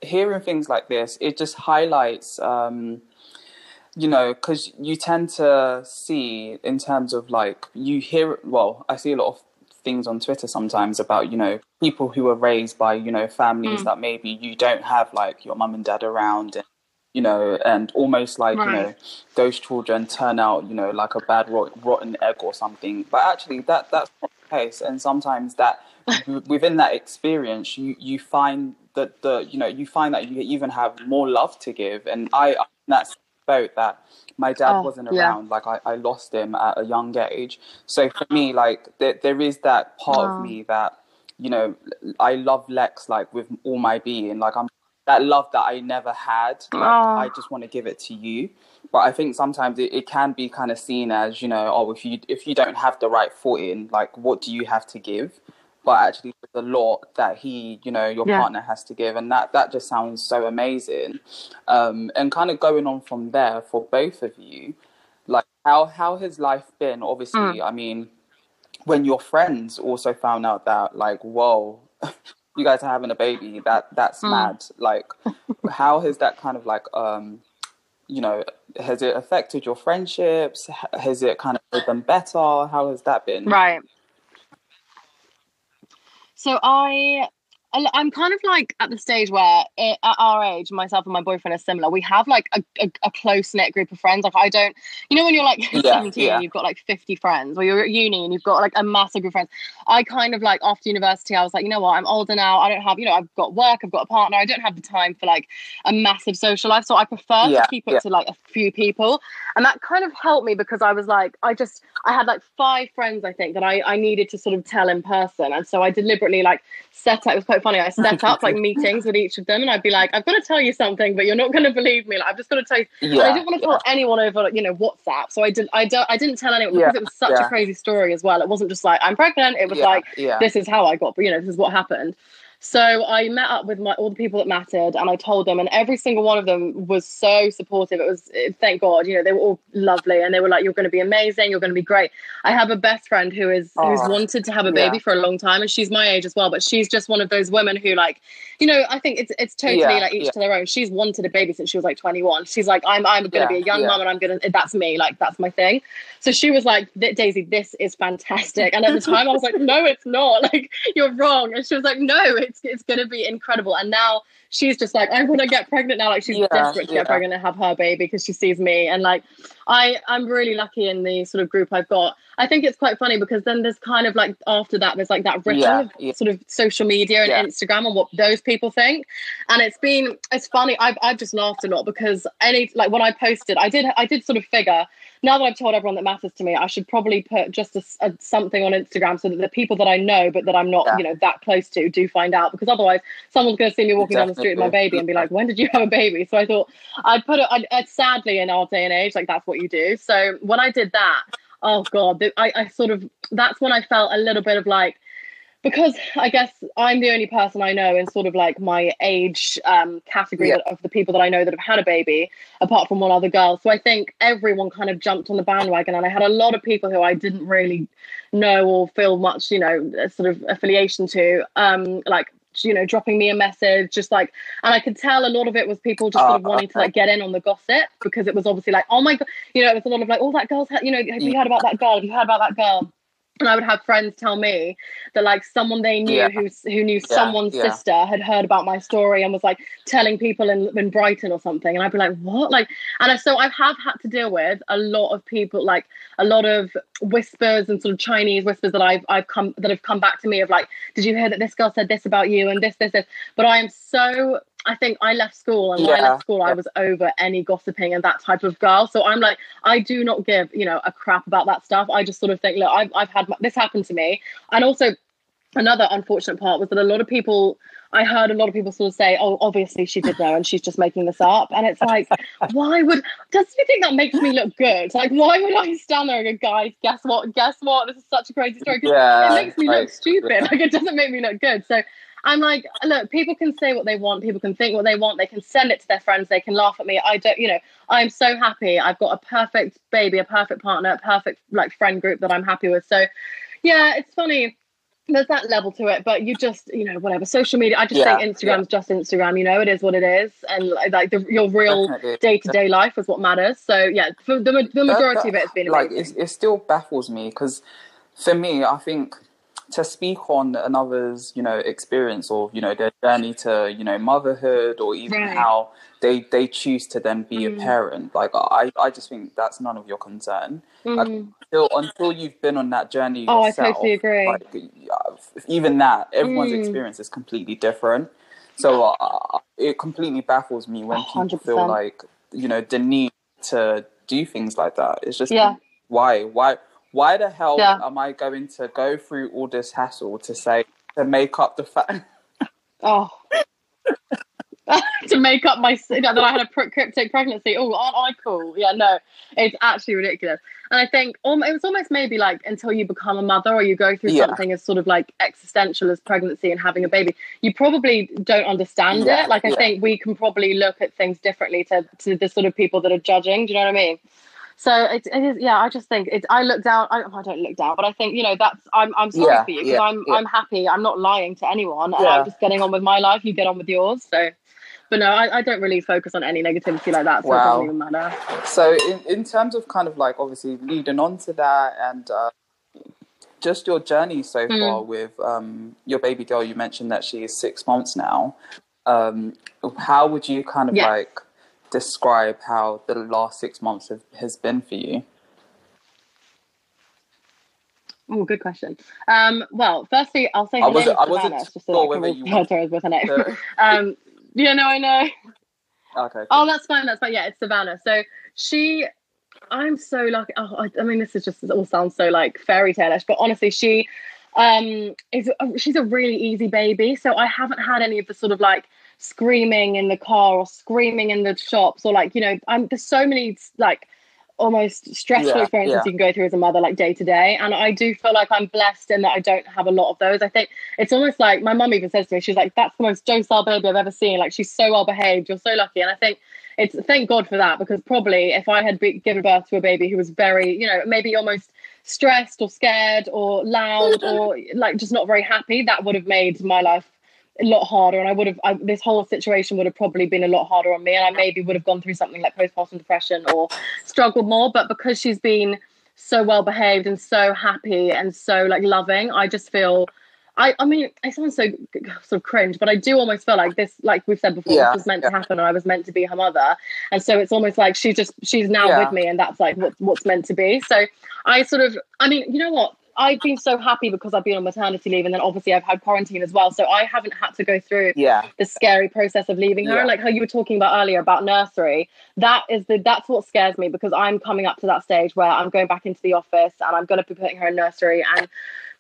hearing things like this it just highlights um you know, because you tend to see in terms of like you hear. Well, I see a lot of things on Twitter sometimes about you know people who are raised by you know families mm. that maybe you don't have like your mum and dad around. And, you know, and almost like right. you know, those children turn out, you know, like a bad rotten egg or something. But actually, that that's not the case. And sometimes that within that experience, you you find that the you know you find that you even have more love to give. And I that's boat that my dad oh, wasn't around. Yeah. Like I, I lost him at a young age. So for me, like there, there is that part of me that you know I love Lex like with all my being. Like I'm that love that I never had. Like, oh. I just want to give it to you. But I think sometimes it, it can be kind of seen as you know, oh, if you if you don't have the right footing, like what do you have to give? But actually a lot that he, you know, your Yeah. partner has to give, and that that just sounds so amazing. Um, and kind of going on from there for both of you, like how how has life been? Obviously, Mm. I mean, when your friends also found out that, like, whoa. You guys are having a baby. That that's Mm. mad. Like, how has that kind of like um, you know, has it affected your friendships? Has it kind of made them better? How has that been? Right. So I, I'm kind of like at the stage where i at our age, myself and my boyfriend are similar. We have like a, a, a close knit group of friends. Like I don't, you know, when you're like Yeah, 17 yeah. and you've got like 50 friends, or you're at uni and you've got like a massive group of friends. I kind of like after university, I was like, you know what, I'm older now. I don't have, you know, I've got work, I've got a partner. I don't have the time for like a massive social life. So I prefer Yeah, to keep it to like a few people. And that kind of helped me because I was like, I just, I had like five friends, I think, that I, I needed to sort of tell in person. And so I deliberately like set up, it was quite funny. I set up like meetings with each of them and I'd be like, I've got to tell you something, but you're not going to believe me. Like, I've just got to tell you. and I didn't want to tell anyone over, like, you know, WhatsApp. So I didn't, I don't, I didn't tell anyone Yeah, because it was such yeah. a crazy story as well. It wasn't just like, I'm pregnant. It was yeah, like, yeah, this is how I got, you know, this is what happened. So I met up with my all the people that mattered, and I told them, and every single one of them was so supportive. It was thank God, you know, they were all lovely, and they were like, "You're going to be amazing. You're going to be great." I have a best friend who is who's wanted to have a yeah. baby for a long time, and she's my age as well. But she's just one of those women who, like, you know, I think it's it's totally Yeah, like each yeah. to their own. She's wanted a baby since she was like 21. She's like, I'm I'm going to Yeah, be a young yeah. mum, and I'm going to that's me, like that's my thing. So she was like, Daisy, this is fantastic. And at the time, I was like, no, it's not. Like, you're wrong. And she was like, no, it's it's going to be incredible. And now she's just like, oh, I want to get pregnant now. Like, she's Yeah, desperate to yeah. get pregnant and have her baby because she sees me. And like, I I'm really lucky in the sort of group I've got. I think it's quite funny because then there's kind of like after that, there's like that ripple Yeah, of sort of social media and. Instagram and what those people think. And it's been it's funny. I've I've just laughed a lot because any like when I posted, I did I did sort of figure now that I've told everyone that matters to me, I should probably put just a, a- something on Instagram so that the people that I know but that I'm not, Yeah. you know, that close to do find out because otherwise someone's going to see me walking down the street with my baby and be like, "When did you have a baby?" So I thought I'd put it. I'd, I'd, sadly, in our day and age, like that's what you do. So when I did that, oh god, I, I sort of that's when I felt a little bit of like because I guess I'm the only person I know in sort of like my age um, category Yeah. of the people that I know that have had a baby, apart from one other girl. So I think everyone kind of jumped on the bandwagon, and I had a lot of people who I didn't really know or feel much, you know, sort of affiliation to, um, like you know, dropping me a message, just like, and I could tell a lot of it was people just sort of wanting to like get in on the gossip because it was obviously like, oh my god, you know, it was a lot of like, oh that girl's, had, you know, have you heard about that girl? Have you heard about that girl? And I would have friends tell me that like someone they knew Yeah. who who knew Yeah, someone's yeah. sister had heard about my story and was like telling people in, in Brighton or something, and I'd be like, what? Like, and I, so I have had to deal with a lot of people, like a lot of whispers and sort of Chinese whispers that I've I've come that have come back to me of like, did you hear that this girl said this about you and this this this? But I am so I think I left school and when I left school I was over any gossiping and that type of girl. So I'm like, I do not give you know a crap about that stuff. I just sort of think, look, I've I've had my, this happen to me, and also another unfortunate part was that a lot of people I heard a lot of people sort of say, "Oh, obviously she did know, and she's just making this up." And it's like, why would? Does you think that makes me look good? Like, why would I stand there and go, "Guys, guess what? Guess what? This is such a crazy story. Yeah, it makes me look stupid. Like, it doesn't make me look good. So. I'm like, look, people can say what they want, people can think what they want, they can send it to their friends, they can laugh at me. I don't, you know, I'm so happy. I've got a perfect baby, a perfect partner, a perfect like friend group that I'm happy with. So, yeah, it's funny there's that level to it but you just you know whatever social media i just Yeah, think instagram's just instagram you know it is what it is and like, like the, your real day-to-day life is what matters so yeah for the, the majority that- of it has been like amazing. it's, it still baffles me because for me i think to speak on another's you know experience or you know their journey to you know motherhood or even Right. how they they choose to then be Mm. a parent like i i just think that's none of your concern Mhm. until until you've been on that journey Oh, I totally agree. like, even that everyone's Mm. experience is completely different so uh, it completely baffles me when people feel like you know the need to do things like that it's just Yeah. why why why the hell Yeah. am i going to go through all this hassle to say to make up the fact oh to make up my that I had a cryptic pregnancy. Oh, aren't I cool? Yeah, no, it's actually ridiculous. And I think um, it was almost maybe like until you become a mother or you go through yeah. something as sort of like existential as pregnancy and having a baby, you probably don't understand yeah, it. Like I yeah. think we can probably look at things differently to to the sort of people that are judging. Do you know what I mean? So it, it is, yeah. I just think it's. I look down. I, I, don't look down, but I think you know that's. I'm. I'm sorry for you because I'm. I'm happy. I'm not lying to anyone, and I'm just getting on with my life. You get on with yours. So but no, I, I, don't really focus on any negativity like that, so wow. it doesn't even matter. So, in, in terms of kind of like obviously leading on to that and uh, just your journey so mm. far with um, your baby girl, you mentioned that she is six months now. Um, how would you kind of yeah. like describe how the last six months have, has been for you? Oh, good question. Um, well, firstly, I'll say I name is Savannah, just so I can refer to her with her name. um, yeah, no, I know. Okay. Cool. Oh, that's fine. That's fine. Yeah, it's Savannah. So she, I'm so lucky. Oh, I, I mean, this is just it all sounds so like fairy tale-ish, but honestly, she um is she's a really easy baby. So I haven't had any of the sort of like screaming in the car or screaming in the shops or like you know, I'm there's so many like almost stressful yeah, experiences yeah. you can go through as a mother like day to day. And i do feel like i'm blessed in that i don't have a lot of those. I think it's almost like my mum even says to me she's like that's the most docile baby i've ever seen. Like she's so well behaved. You're so lucky. And i think it's thank god for that because probably if i had be, given birth to a baby who was very you know maybe almost stressed or scared or loud or like just not very happy that would have made my life a lot harder and I would have I, this whole situation would have probably been a lot harder on me and I maybe would have gone through something like postpartum depression or struggled more but because she's been so well behaved and so happy and so like loving I just feel I, I mean, I sound so sort of cringe, but I do almost feel like this, like we've said before, yeah, this was meant yeah. to happen, and I was meant to be her mother, and so it's almost like she's just she's now yeah. with me, and that's like what, what's meant to be. So I sort of, I mean, you know what? I've been so happy because I've been on maternity leave, and then obviously I've had quarantine as well. So I haven't had to go through yeah. the scary process of leaving her. Yeah. Like how you were talking about earlier about nursery. That is the that's what scares me because I'm coming up to that stage where I'm going back into the office and I'm going to be putting her in nursery. And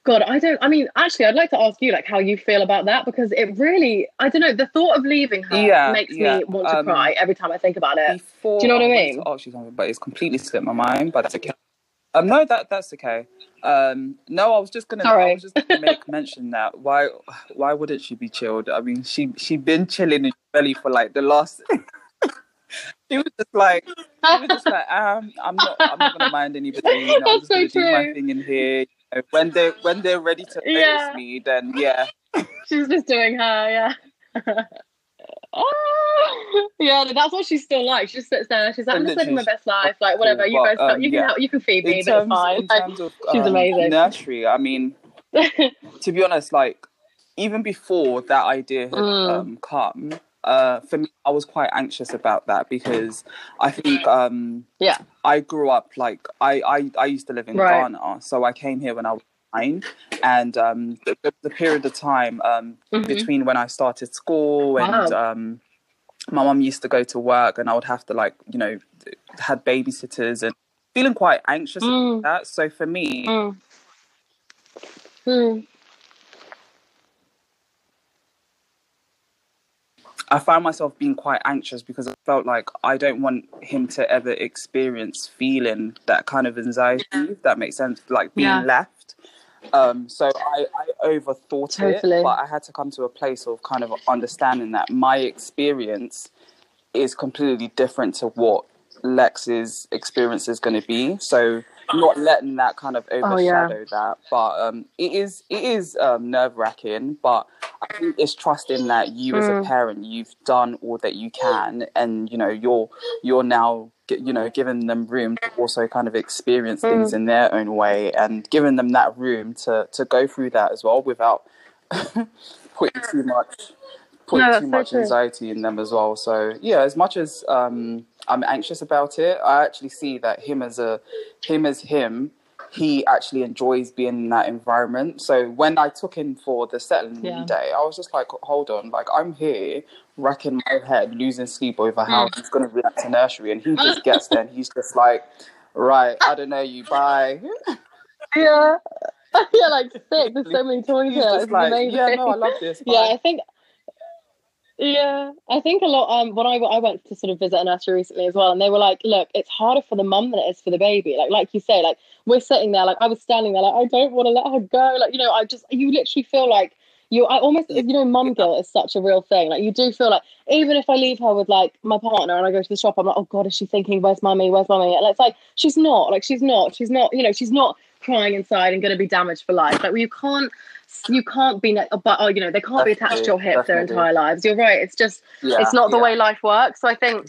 God, I don't. I mean, actually, I'd like to ask you like how you feel about that because it really, I don't know, the thought of leaving her yeah, makes yeah. me want to um, cry every time I think about it. Do you know what I mean? Oh, she's on, but it's completely slipped my mind. But that's okay. Um, no, that that's okay. Um, no, I was just gonna. I was just gonna make mention that why why wouldn't she be chilled? I mean, she she been chilling in belly for like the last. she was just like, she was just like, um, I'm not, I'm not gonna mind anybody. You know, I'm just so gonna true. do my thing in here. You know, when they when they're ready to yeah. me, then yeah. She's just doing her, yeah. oh, yeah, that's what she's still like. She just sits there. She's like, I'm just living my best life. Like, whatever. You guys, um, you can yeah. help, you can feed me, but it's fine. Like, of, she's um, amazing. Nursery. I mean, to be honest, like even before that idea had mm. um, come, uh, for me, I was quite anxious about that because I think, um, yeah, I grew up like I I, I used to live in right. Ghana, so I came here when I was and um, the, the, period of time um, mm-hmm. between when I started school and wow. um, my mum used to go to work, and I would have to like you know had babysitters and feeling quite anxious mm. about that. So for me. Mm. Mm. I found myself being quite anxious because I felt like I don't want him to ever experience feeling that kind of anxiety, if that makes sense, like being yeah. left. Um, so I, I overthought it, but I had to come to a place of kind of understanding that my experience is completely different to what Lex's experience is going to be. So not letting that kind of overshadow oh, yeah. that, but um, it is it is um, nerve wracking. But I think it's trusting that you mm. as a mm. parent you've done all that you can, and you know you're you're now you know giving them room to also kind of experience mm. things in their own way and giving them that room to to go through that as well without putting too much putting no, too much so anxiety in them as well so yeah as much as um, i'm anxious about it i actually see that him as a him as him he actually enjoys being in that environment. So when I took him for the settling yeah. day, I was just like, hold on, like I'm here racking my head, losing sleep over how mm. he's going to react to nursery, and he just gets there and he's just like, right, I don't know you, bye. Yeah. Yeah, like sick. There's so many toys here. It's like, amazing. Yeah, no, I love this. Bye. Yeah, I think Yeah, I think a lot. Um, when I I went to sort of visit a nursery recently as well, and they were like, "Look, it's harder for the mum than it is for the baby." Like, like you say, like we're sitting there, like I was standing there, like I don't want to let her go. Like, you know, I just you literally feel like you. I almost, you know, mum guilt is such a real thing. Like, you do feel like even if I leave her with like my partner and I go to the shop, I'm like, "Oh God, is she thinking, where's mummy? Where's mummy?" And it's like she's not. Like, she's not. She's not. You know, she's not crying inside and going to be damaged for life. Like, you can't you can't be but oh, you know they can't definitely, be attached to your hip definitely. their entire lives. You're right it's just yeah, it's not the yeah. way life works. So i think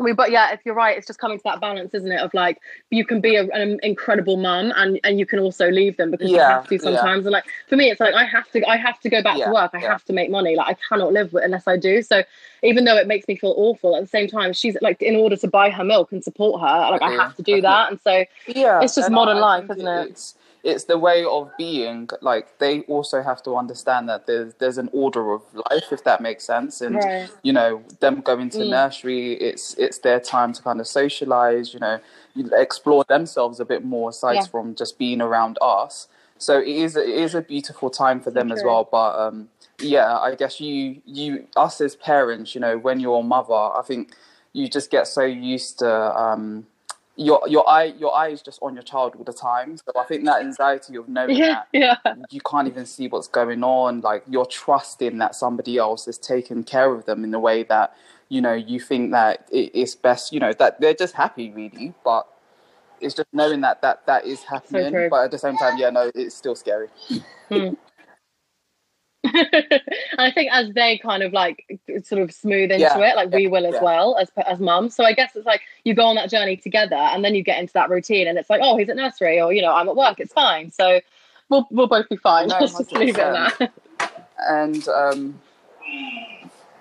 we but yeah if you're right it's just coming to that balance isn't it of like you can be a, an incredible mum and and you can also leave them because yeah, you have to sometimes. And like for me it's like i have to i have to go back to work. I have to make money. Like i cannot live with unless i do. So even though it makes me feel awful at the same time she's like in order to buy her milk and support her like i have to do that. And so yeah it's just modern I, I life isn't it it's the way of being like they also have to understand that there's there's an order of life if that makes sense and right. you know them going to mm. nursery it's it's their time to kind of socialize you know explore themselves a bit more aside yeah. from just being around us so it is it is a beautiful time for them True. as well but um yeah i guess you you us as parents you know when you're a mother i think you just get so used to um your your eye your eye is just on your child all the time. So I think that anxiety of knowing yeah, that yeah. you can't even see what's going on, like you're trusting that somebody else is taking care of them in the way that you know you think that it's best. You know that they're just happy, really, but it's just knowing that that that is happening. So but at the same time, yeah, no, it's still scary. Hmm. I think as they kind of like sort of smooth into yeah, it, like yeah, we will as yeah. well as as mums. So I guess it's like you go on that journey together, and then you get into that routine, and it's like, oh, he's at nursery, or you know, I'm at work. It's fine. So we'll we'll both be fine. No, Let's just leave it at that. And um,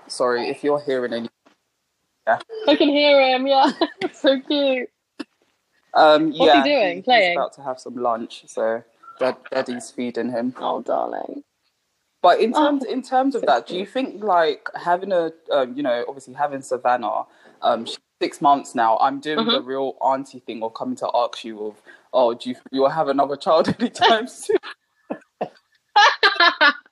sorry if you're hearing any. Yeah. I can hear him. Yeah, so cute. Um, What's he doing? He, Playing. He's about to have some lunch, so Dad, Daddy's feeding him. Oh, darling. But in terms in terms of that, do you think like having a um, you know obviously having Savannah, um, six months now, I'm doing mm-hmm. the real auntie thing of coming to ask you of oh do you you'll have another child anytime soon?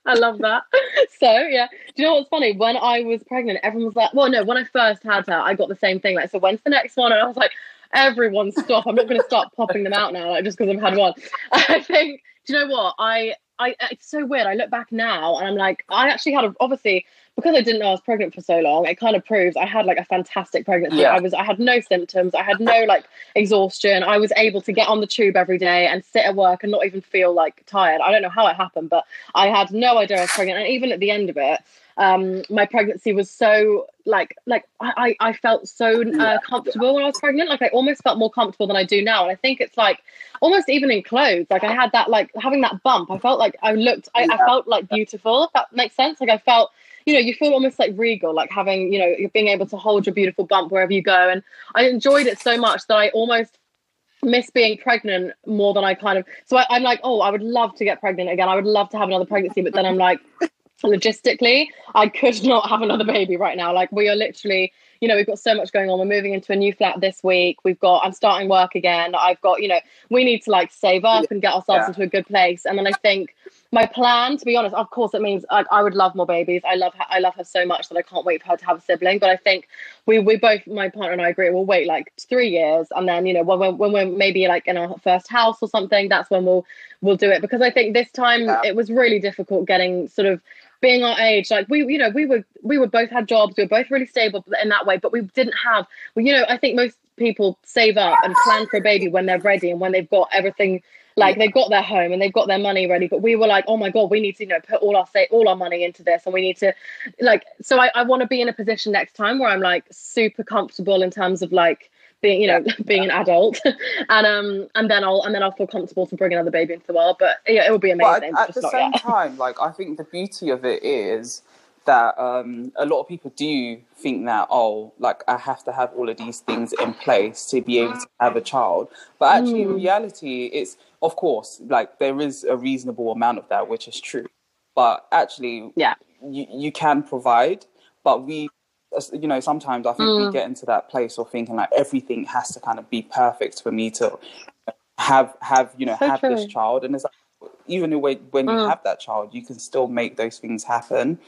I love that. So yeah, do you know what's funny? When I was pregnant, everyone was like, "Well, no." When I first had her, I got the same thing. Like, so when's the next one? And I was like, "Everyone, stop! I'm not going to start popping them out now, like just because I've had one." I think. Do you know what? I I it's so weird. I look back now and I'm like, I actually had a, obviously because I didn't know I was pregnant for so long. It kind of proves I had like a fantastic pregnancy. Yeah. I was I had no symptoms. I had no like exhaustion. I was able to get on the tube every day and sit at work and not even feel like tired. I don't know how it happened, but I had no idea I was pregnant. And even at the end of it, um, my pregnancy was so like like I, I felt so uh, comfortable when I was pregnant. Like I almost felt more comfortable than I do now. And I think it's like almost even in clothes. Like I had that like having that bump. I felt like I looked. I, I felt like beautiful. If that makes sense. Like I felt you know, you feel almost like regal, like having, you know, being able to hold your beautiful bump wherever you go. And I enjoyed it so much that I almost miss being pregnant more than I kind of. So I, I'm like, oh, I would love to get pregnant again. I would love to have another pregnancy, but then I'm like, logistically, I could not have another baby right now. Like we are literally, you know, we've got so much going on. We're moving into a new flat this week. We've got I'm starting work again. I've got, you know, we need to like save up and get ourselves yeah. into a good place. And then I think my plan, to be honest, of course, it means like, I would love more babies. I love her, I love her so much that I can't wait for her to have a sibling. But I think we we both, my partner and I, agree we'll wait like three years, and then you know when we're, when we're maybe like in our first house or something, that's when we'll we'll do it. Because I think this time yeah. it was really difficult getting sort of being our age like we you know we were we were both had jobs we were both really stable in that way but we didn't have well you know i think most people save up and plan for a baby when they're ready and when they've got everything like they've got their home and they've got their money ready, but we were like, oh my god, we need to you know put all our say all our money into this, and we need to like. So I, I want to be in a position next time where I'm like super comfortable in terms of like being you know being an adult. And um and then i'll and then i'll feel comfortable to bring another baby into the world. But yeah it will be amazing but at, at the same yet. time like i think the beauty of it is that um, a lot of people do think that oh like i have to have all of these things in place to be able to have a child. But actually mm. in reality it's of course like there is a reasonable amount of that which is true. But actually yeah. you, you can provide but we you know sometimes i think mm. we get into that place of thinking like everything has to kind of be perfect for me to have have you know so have true. this child and it's like even when, when mm. you have that child you can still make those things happen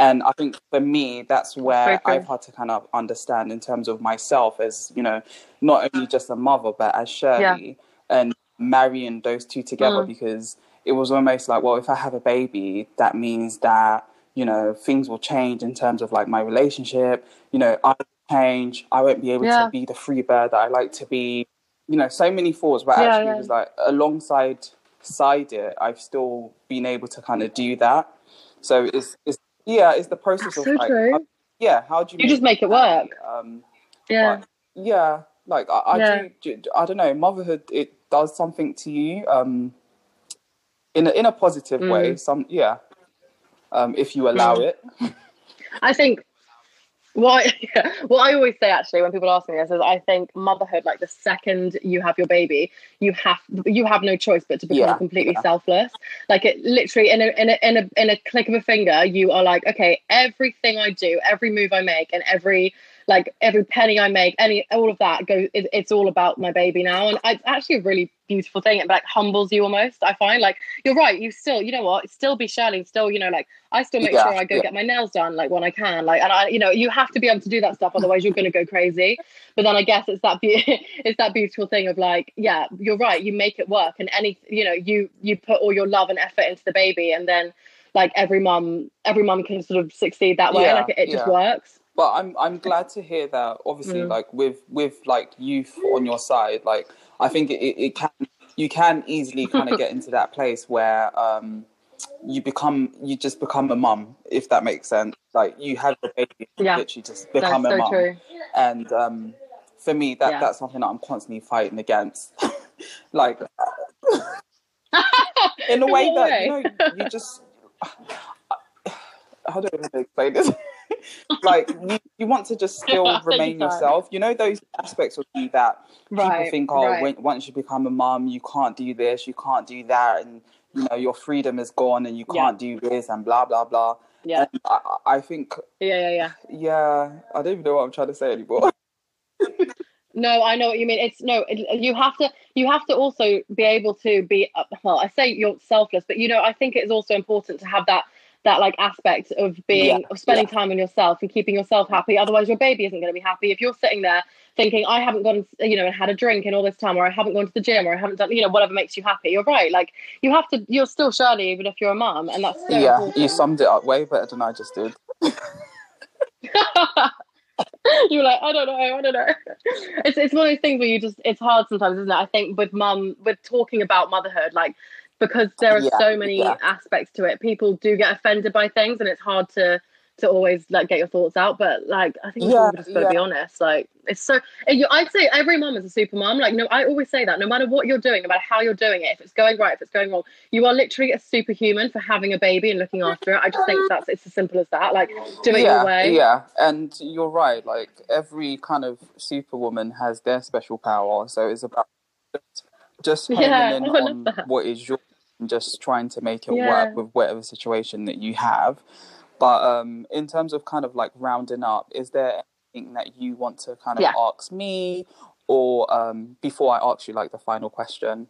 And I think for me, that's where I've had to kind of understand in terms of myself as, you know, not only just a mother, but as Shirley and marrying those two together Mm. because it was almost like, well, if I have a baby, that means that, you know, things will change in terms of like my relationship. You know, I change. I won't be able Yeah. to be the free bird that I like to be. You know, so many thoughts, but Yeah, actually yeah. it was like alongside side it, I've still been able to kind of do that. So it's, it's yeah, it's the process That's of so like, true. how- yeah, how do you You just make it work. Um, Yeah. yeah, like I, I Yeah. do, do. I don't know. Motherhood it does something to you. Um, in a, in a positive Mm. way. Some yeah. Um, if you allow Mm. it. I think what I, what I always say actually when people ask me this is I think motherhood like the second you have your baby you have you have no choice but to become Yeah, completely yeah. selfless like it literally in a, in a in a in a click of a finger you are like okay everything I do every move I make and every like every penny I make any all of that goes it, it's all about my baby now. And it's actually a really beautiful thing. It like humbles you almost I find. Like you're right you still you know what? Still be Shirley still you know like I still make Yeah, sure I go yeah. get my nails done like when I can. Like and I you know you have to be able to do that stuff otherwise you're going to go crazy. But then I guess it's that be- it's that beautiful thing of like yeah you're right you make it work and any you know you you put all your love and effort into the baby and then like every mum every mum can sort of succeed that way. Yeah, like it, it just yeah. works But I'm I'm glad to hear that. Obviously, Mm. like with with like youth on your side, like I think it, it can you can easily kind of get into that place where um you become you just become a mum if that makes sense. Like you have a baby, you Yeah. literally just that's become a so mum. true and um, for me that Yeah. that's something that i'm constantly fighting against like in a way that you know you just how do i even explain this like you, you want to just still remain yourself you know those aspects of you that people think oh right. when, once you become a mom, you can't do this you can't do that and you know your freedom is gone and you can't do this and blah blah blah yeah I, I I think yeah yeah yeah yeah i don't even know what i'm trying to say anymore No, I know what you mean. It's no, it, you have to you have to also be able to be uh, well. I say you're selfless, but you know, I think it's also important to have that that like aspect of being Yeah, of spending time on yourself and keeping yourself happy. Otherwise, your baby isn't going to be happy if you're sitting there thinking, "I haven't gone, you know, and had a drink in all this time, or I haven't gone to the gym, or I haven't done, you know, whatever makes you happy." You're right. Like you have to. You're still Shirley, even if you're a mom and that's so yeah important. you summed it up way better than i just did You're like, I don't know, I don't know. It's it's one of those things where you just it's hard sometimes, isn't it? I think with mum with talking about motherhood, like because there are Yeah, so many yeah. aspects to it, people do get offended by things and it's hard to to always like get your thoughts out. But like I think Yeah, just got to be honest. Like it's so eh, you, I'd say every mom is a super mum. Like no, I always say that no matter what you're doing, no matter how you're doing it, if it's going right, if it's going wrong, you are literally a superhuman for having a baby and looking after it. I just think that's it's as simple as that. Like do it yeah, your way. Yeah, and you're right. Like every kind of superwoman has their special power, so it's about just, just Yeah, in on what is your and just trying to make it Yeah. work with whatever situation that you have. But um, in terms of kind of like rounding up, is there anything that you want to kind of Yeah. ask me, or um, before I ask you like the final question?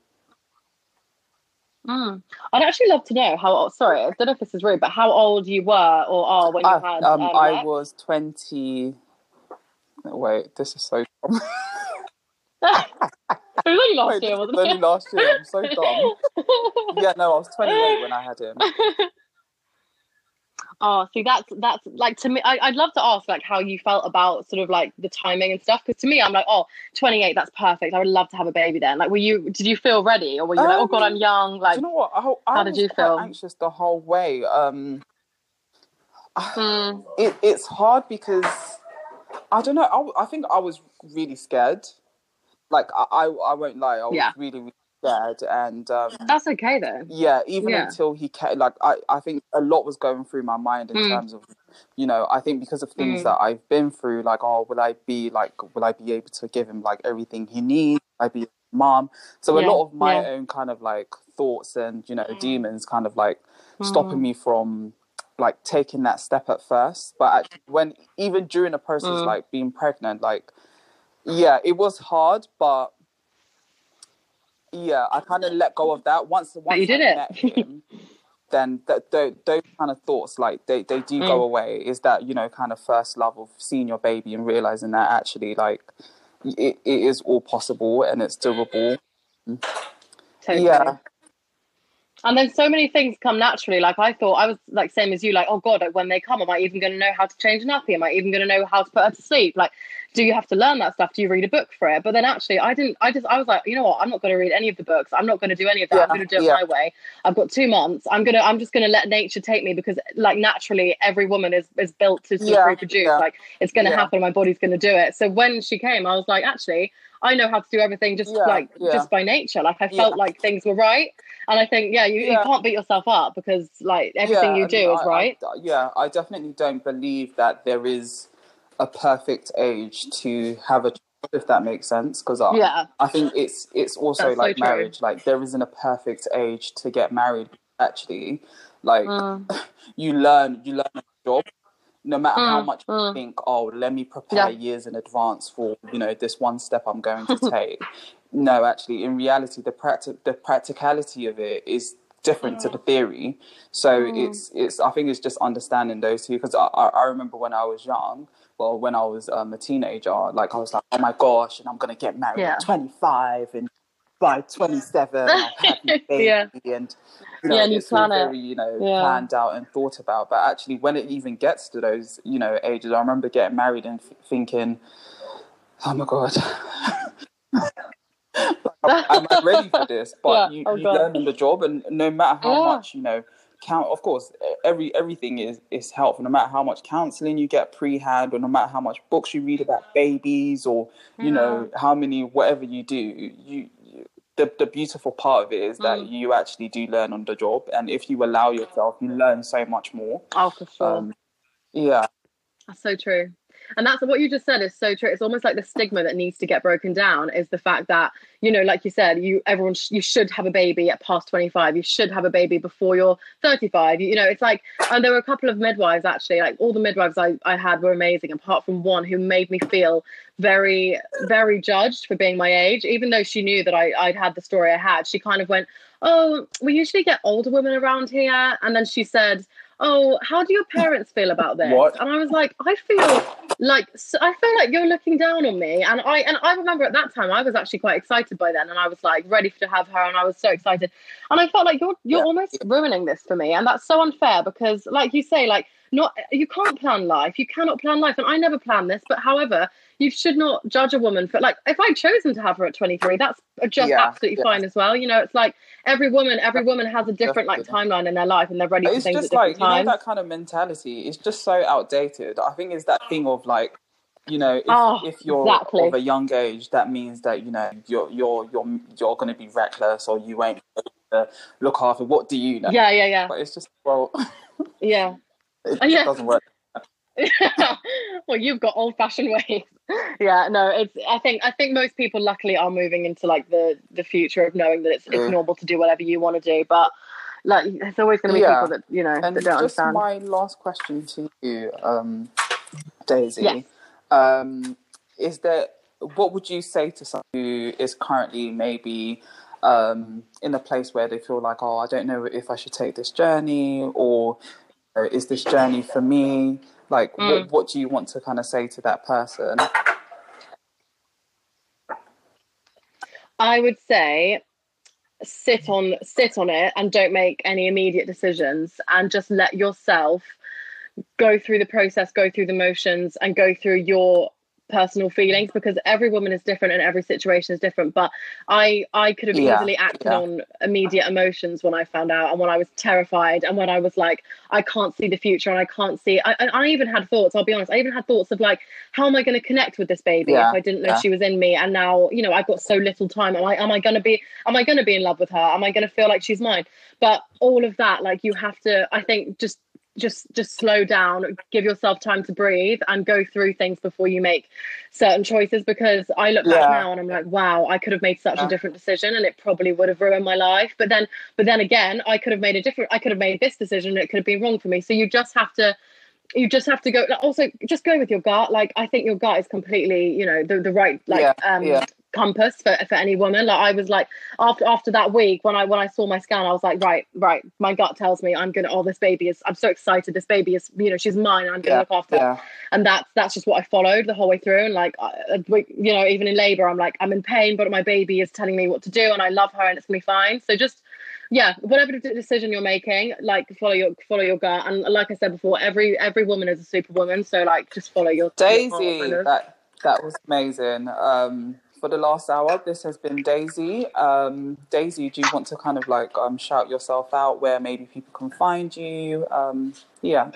Mm. I'd actually love to know how. Sorry, I don't know if this is rude, but how old you were or are when you Ah, had um, um, I was twenty. Wait, this is so. it was only last Wait, year, wasn't was only it? last year. I'm so dumb. Yeah, no, I was 28 when I had him. Oh, see, that's that's like to me. I, I'd love to ask like how you felt about sort of like the timing and stuff. Because to me, I'm like, oh, 28, that's perfect. I would love to have a baby then. Like, were you? Did you feel ready, or were you like, oh god, I'm Um, young? Like, you know what? I, I how did you feel? anxious the whole way. Um, mm, it, it's hard because I don't know. I, I think I was really scared. Like I, I, I won't lie. I was Yeah. really, really scared, and um, that's okay though. yeah, even Yeah. until he came, like I, I think a lot was going through my mind in Mm. terms of, you know, I think because of things Mm. that I've been through, like, oh, will I be like, will I be able to give him like everything he needs? I be a mom? So a lot of my yeah. own kind of like thoughts and you know demons kind of like stopping Mm. me from like taking that step at first. But actually, when even during the process, Mm. like being pregnant, like yeah, it was hard, but yeah, I kind of let go of that once. Once you did I it. met him, then that th- those kind of thoughts like they, they do mm. go away is that you know kind of first love of seeing your baby and realizing that actually like it, it is all possible and it's doable totally. yeah and then so many things come naturally. Like I thought, I was like same as you. Like, oh god, like, when they come, am I even going to know how to change a nappy? Am I even going to know how to put her to sleep? Like, do you have to learn that stuff? Do you read a book for it? But then actually, I didn't. I just, I was like, you know what? I'm not going to read any of the books. I'm not going to do any of that. Yeah, I'm going to do it yeah. my way. I've got two months. I'm gonna, I'm just going to let nature take me because, like, naturally, every woman is is built to sort yeah, of reproduce. Like, it's going to happen. My body's going to do it. So when she came, I was like, actually, I know how to do everything just yeah, like yeah. just by nature. Like I felt yeah. like things were right. And I think, yeah, you, you can't beat yourself up because like everything you do is right. I, yeah, I definitely don't believe that there is a perfect age to have a child, if that makes sense. Because I, yeah. I think it's it's also That's like so marriage. Like there isn't a perfect age to get married. Actually, like mm. you learn you learn a job no matter mm, how much mm. you think, oh, let me prepare yeah. years in advance for you know this one step I'm going to take. no, actually, in reality, the practi- the practicality of it is different mm. to the theory. So mm. it's it's I think it's just understanding those two because I, I remember when I was young. Well, when I was um, a teenager, like I was like, "Oh my gosh!" and I'm gonna get married yeah. at 25, and by 27 I'll have a baby yeah. and you know, yeah, and it's all very you know yeah. planned out and thought about but actually when it even gets to those you know ages I remember getting married and f- thinking oh my god am I ready for this but you, oh you learn on the job and no matter how much you know count of course every everything is is helpful no matter how much counseling you get pre-hand or no matter how much books you read about babies or you know how many whatever you do you the, the beautiful part of it is that mm. you actually do learn on the job. And if you allow yourself you learn so much more. Oh for sure. Um, yeah. That's so true and that's what you just said is so true. It's almost like the stigma that needs to get broken down is the fact that you know like you said you everyone sh- you should have a baby at past 25 you should have a baby before you're 35 you, you know it's like and there were a couple of midwives actually like all the midwives I, I had were amazing apart from one who made me feel very very judged for being my age. Even though she knew that I, i'd had the story i had she kind of went oh we usually get older women around here. And then she said oh, how do your parents feel about this? What? And I was like, I feel like I feel like you're looking down on me. And I and I remember at that time I was actually quite excited by then, and I was like ready to have her, and I was so excited. And I felt like you're you're yeah. almost ruining this for me, and that's so unfair because, like you say, like not you can't plan life, you cannot plan life, and I never planned this. But however, you should not judge a woman for like if I'd chosen to have her at 23, that's just yeah, absolutely yeah. fine as well. You know, it's like every woman, every woman has a different like timeline in their life, and they're ready for it's things just at like. You know, that kind of mentality is just so outdated. I think it's that thing of like you know if, oh, if you're exactly. of a young age that means that you know you're you're you're you're going to be reckless or you ain't look after what do you know yeah yeah yeah but it's just well yeah it oh, yeah. doesn't work well, you've got old-fashioned ways. Yeah, no, it's. I think. I think most people, luckily, are moving into like the the future of knowing that it's it's mm. normal to do whatever you want to do. But like, there's always going to be yeah. people that you know and that don't just understand. My last question to you, um, Daisy, yes. um, is that what would you say to someone who is currently maybe um, in a place where they feel like, oh, I don't know if I should take this journey, or is this journey for me? Like, mm. what, what do you want to kind of say to that person? I would say sit on sit on it and don't make any immediate decisions and just let yourself go through the process go through the motions and go through your personal feelings because every woman is different and every situation is different but i i could have yeah, easily acted yeah. on immediate emotions when i found out and when i was terrified and when i was like i can't see the future and i can't see i, I even had thoughts i'll be honest i even had thoughts of like how am i going to connect with this baby yeah, if i didn't know she was in me? And now you know i've got so little time am i am i going to be am i going to be in love with her? Am i going to feel like she's mine? But all of that like you have to i think just just just slow down give yourself time to breathe and go through things before you make certain choices because i look back yeah. now and i'm like wow i could have made such yeah. a different decision and it probably would have ruined my life but then but then again i could have made a different i could have made this decision and it could have been wrong for me so you just have to you just have to go also just go with your gut like i think your gut is completely you know the, the right like yeah, um compass for, for any woman. Like I was like after after that week when I when I saw my scan, I was like, right, right. My gut tells me I'm gonna. Oh, this baby is. I'm so excited. This baby is. You know, she's mine. I'm gonna Yeah, look after. yeah. And that's that's just what I followed the whole way through. And like, I, I- you know, even in labor, I'm like, I'm in pain, but my baby is telling me what to do, and I love her, and it's gonna be fine. So just yeah whatever decision you're making like follow your follow your gut and like i said before every every woman is a superwoman so like just follow your your Daisy, kind that that was amazing. Um, for the last hour, this has been Daisy. Um, Daisy, do you want to kind of like um, shout yourself out where maybe people can find you? Um, yeah,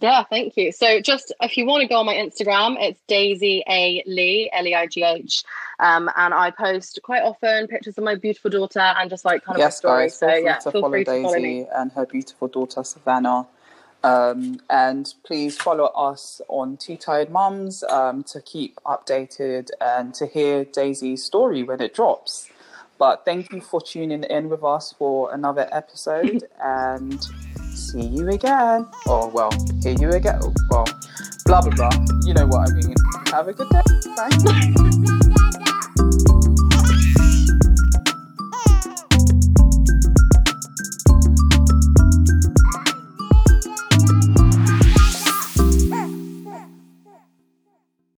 Yeah, thank you. So just if you want to go on my Instagram, it's Daisy A Leigh, L E I G H. Um, and I post quite often pictures of my beautiful daughter and just like kind of yes, my story. guys, so feel free yeah, to feel follow free to follow. Daisy and her beautiful daughter Savannah. Um, and please follow us on Two Tired Mums um, to keep updated and to hear Daisy's story when it drops. But thank you for tuning in with us for another episode and see you again. Or, well, hear you again. Well, blah, blah, blah. You know what I mean. Have a good day. Bye.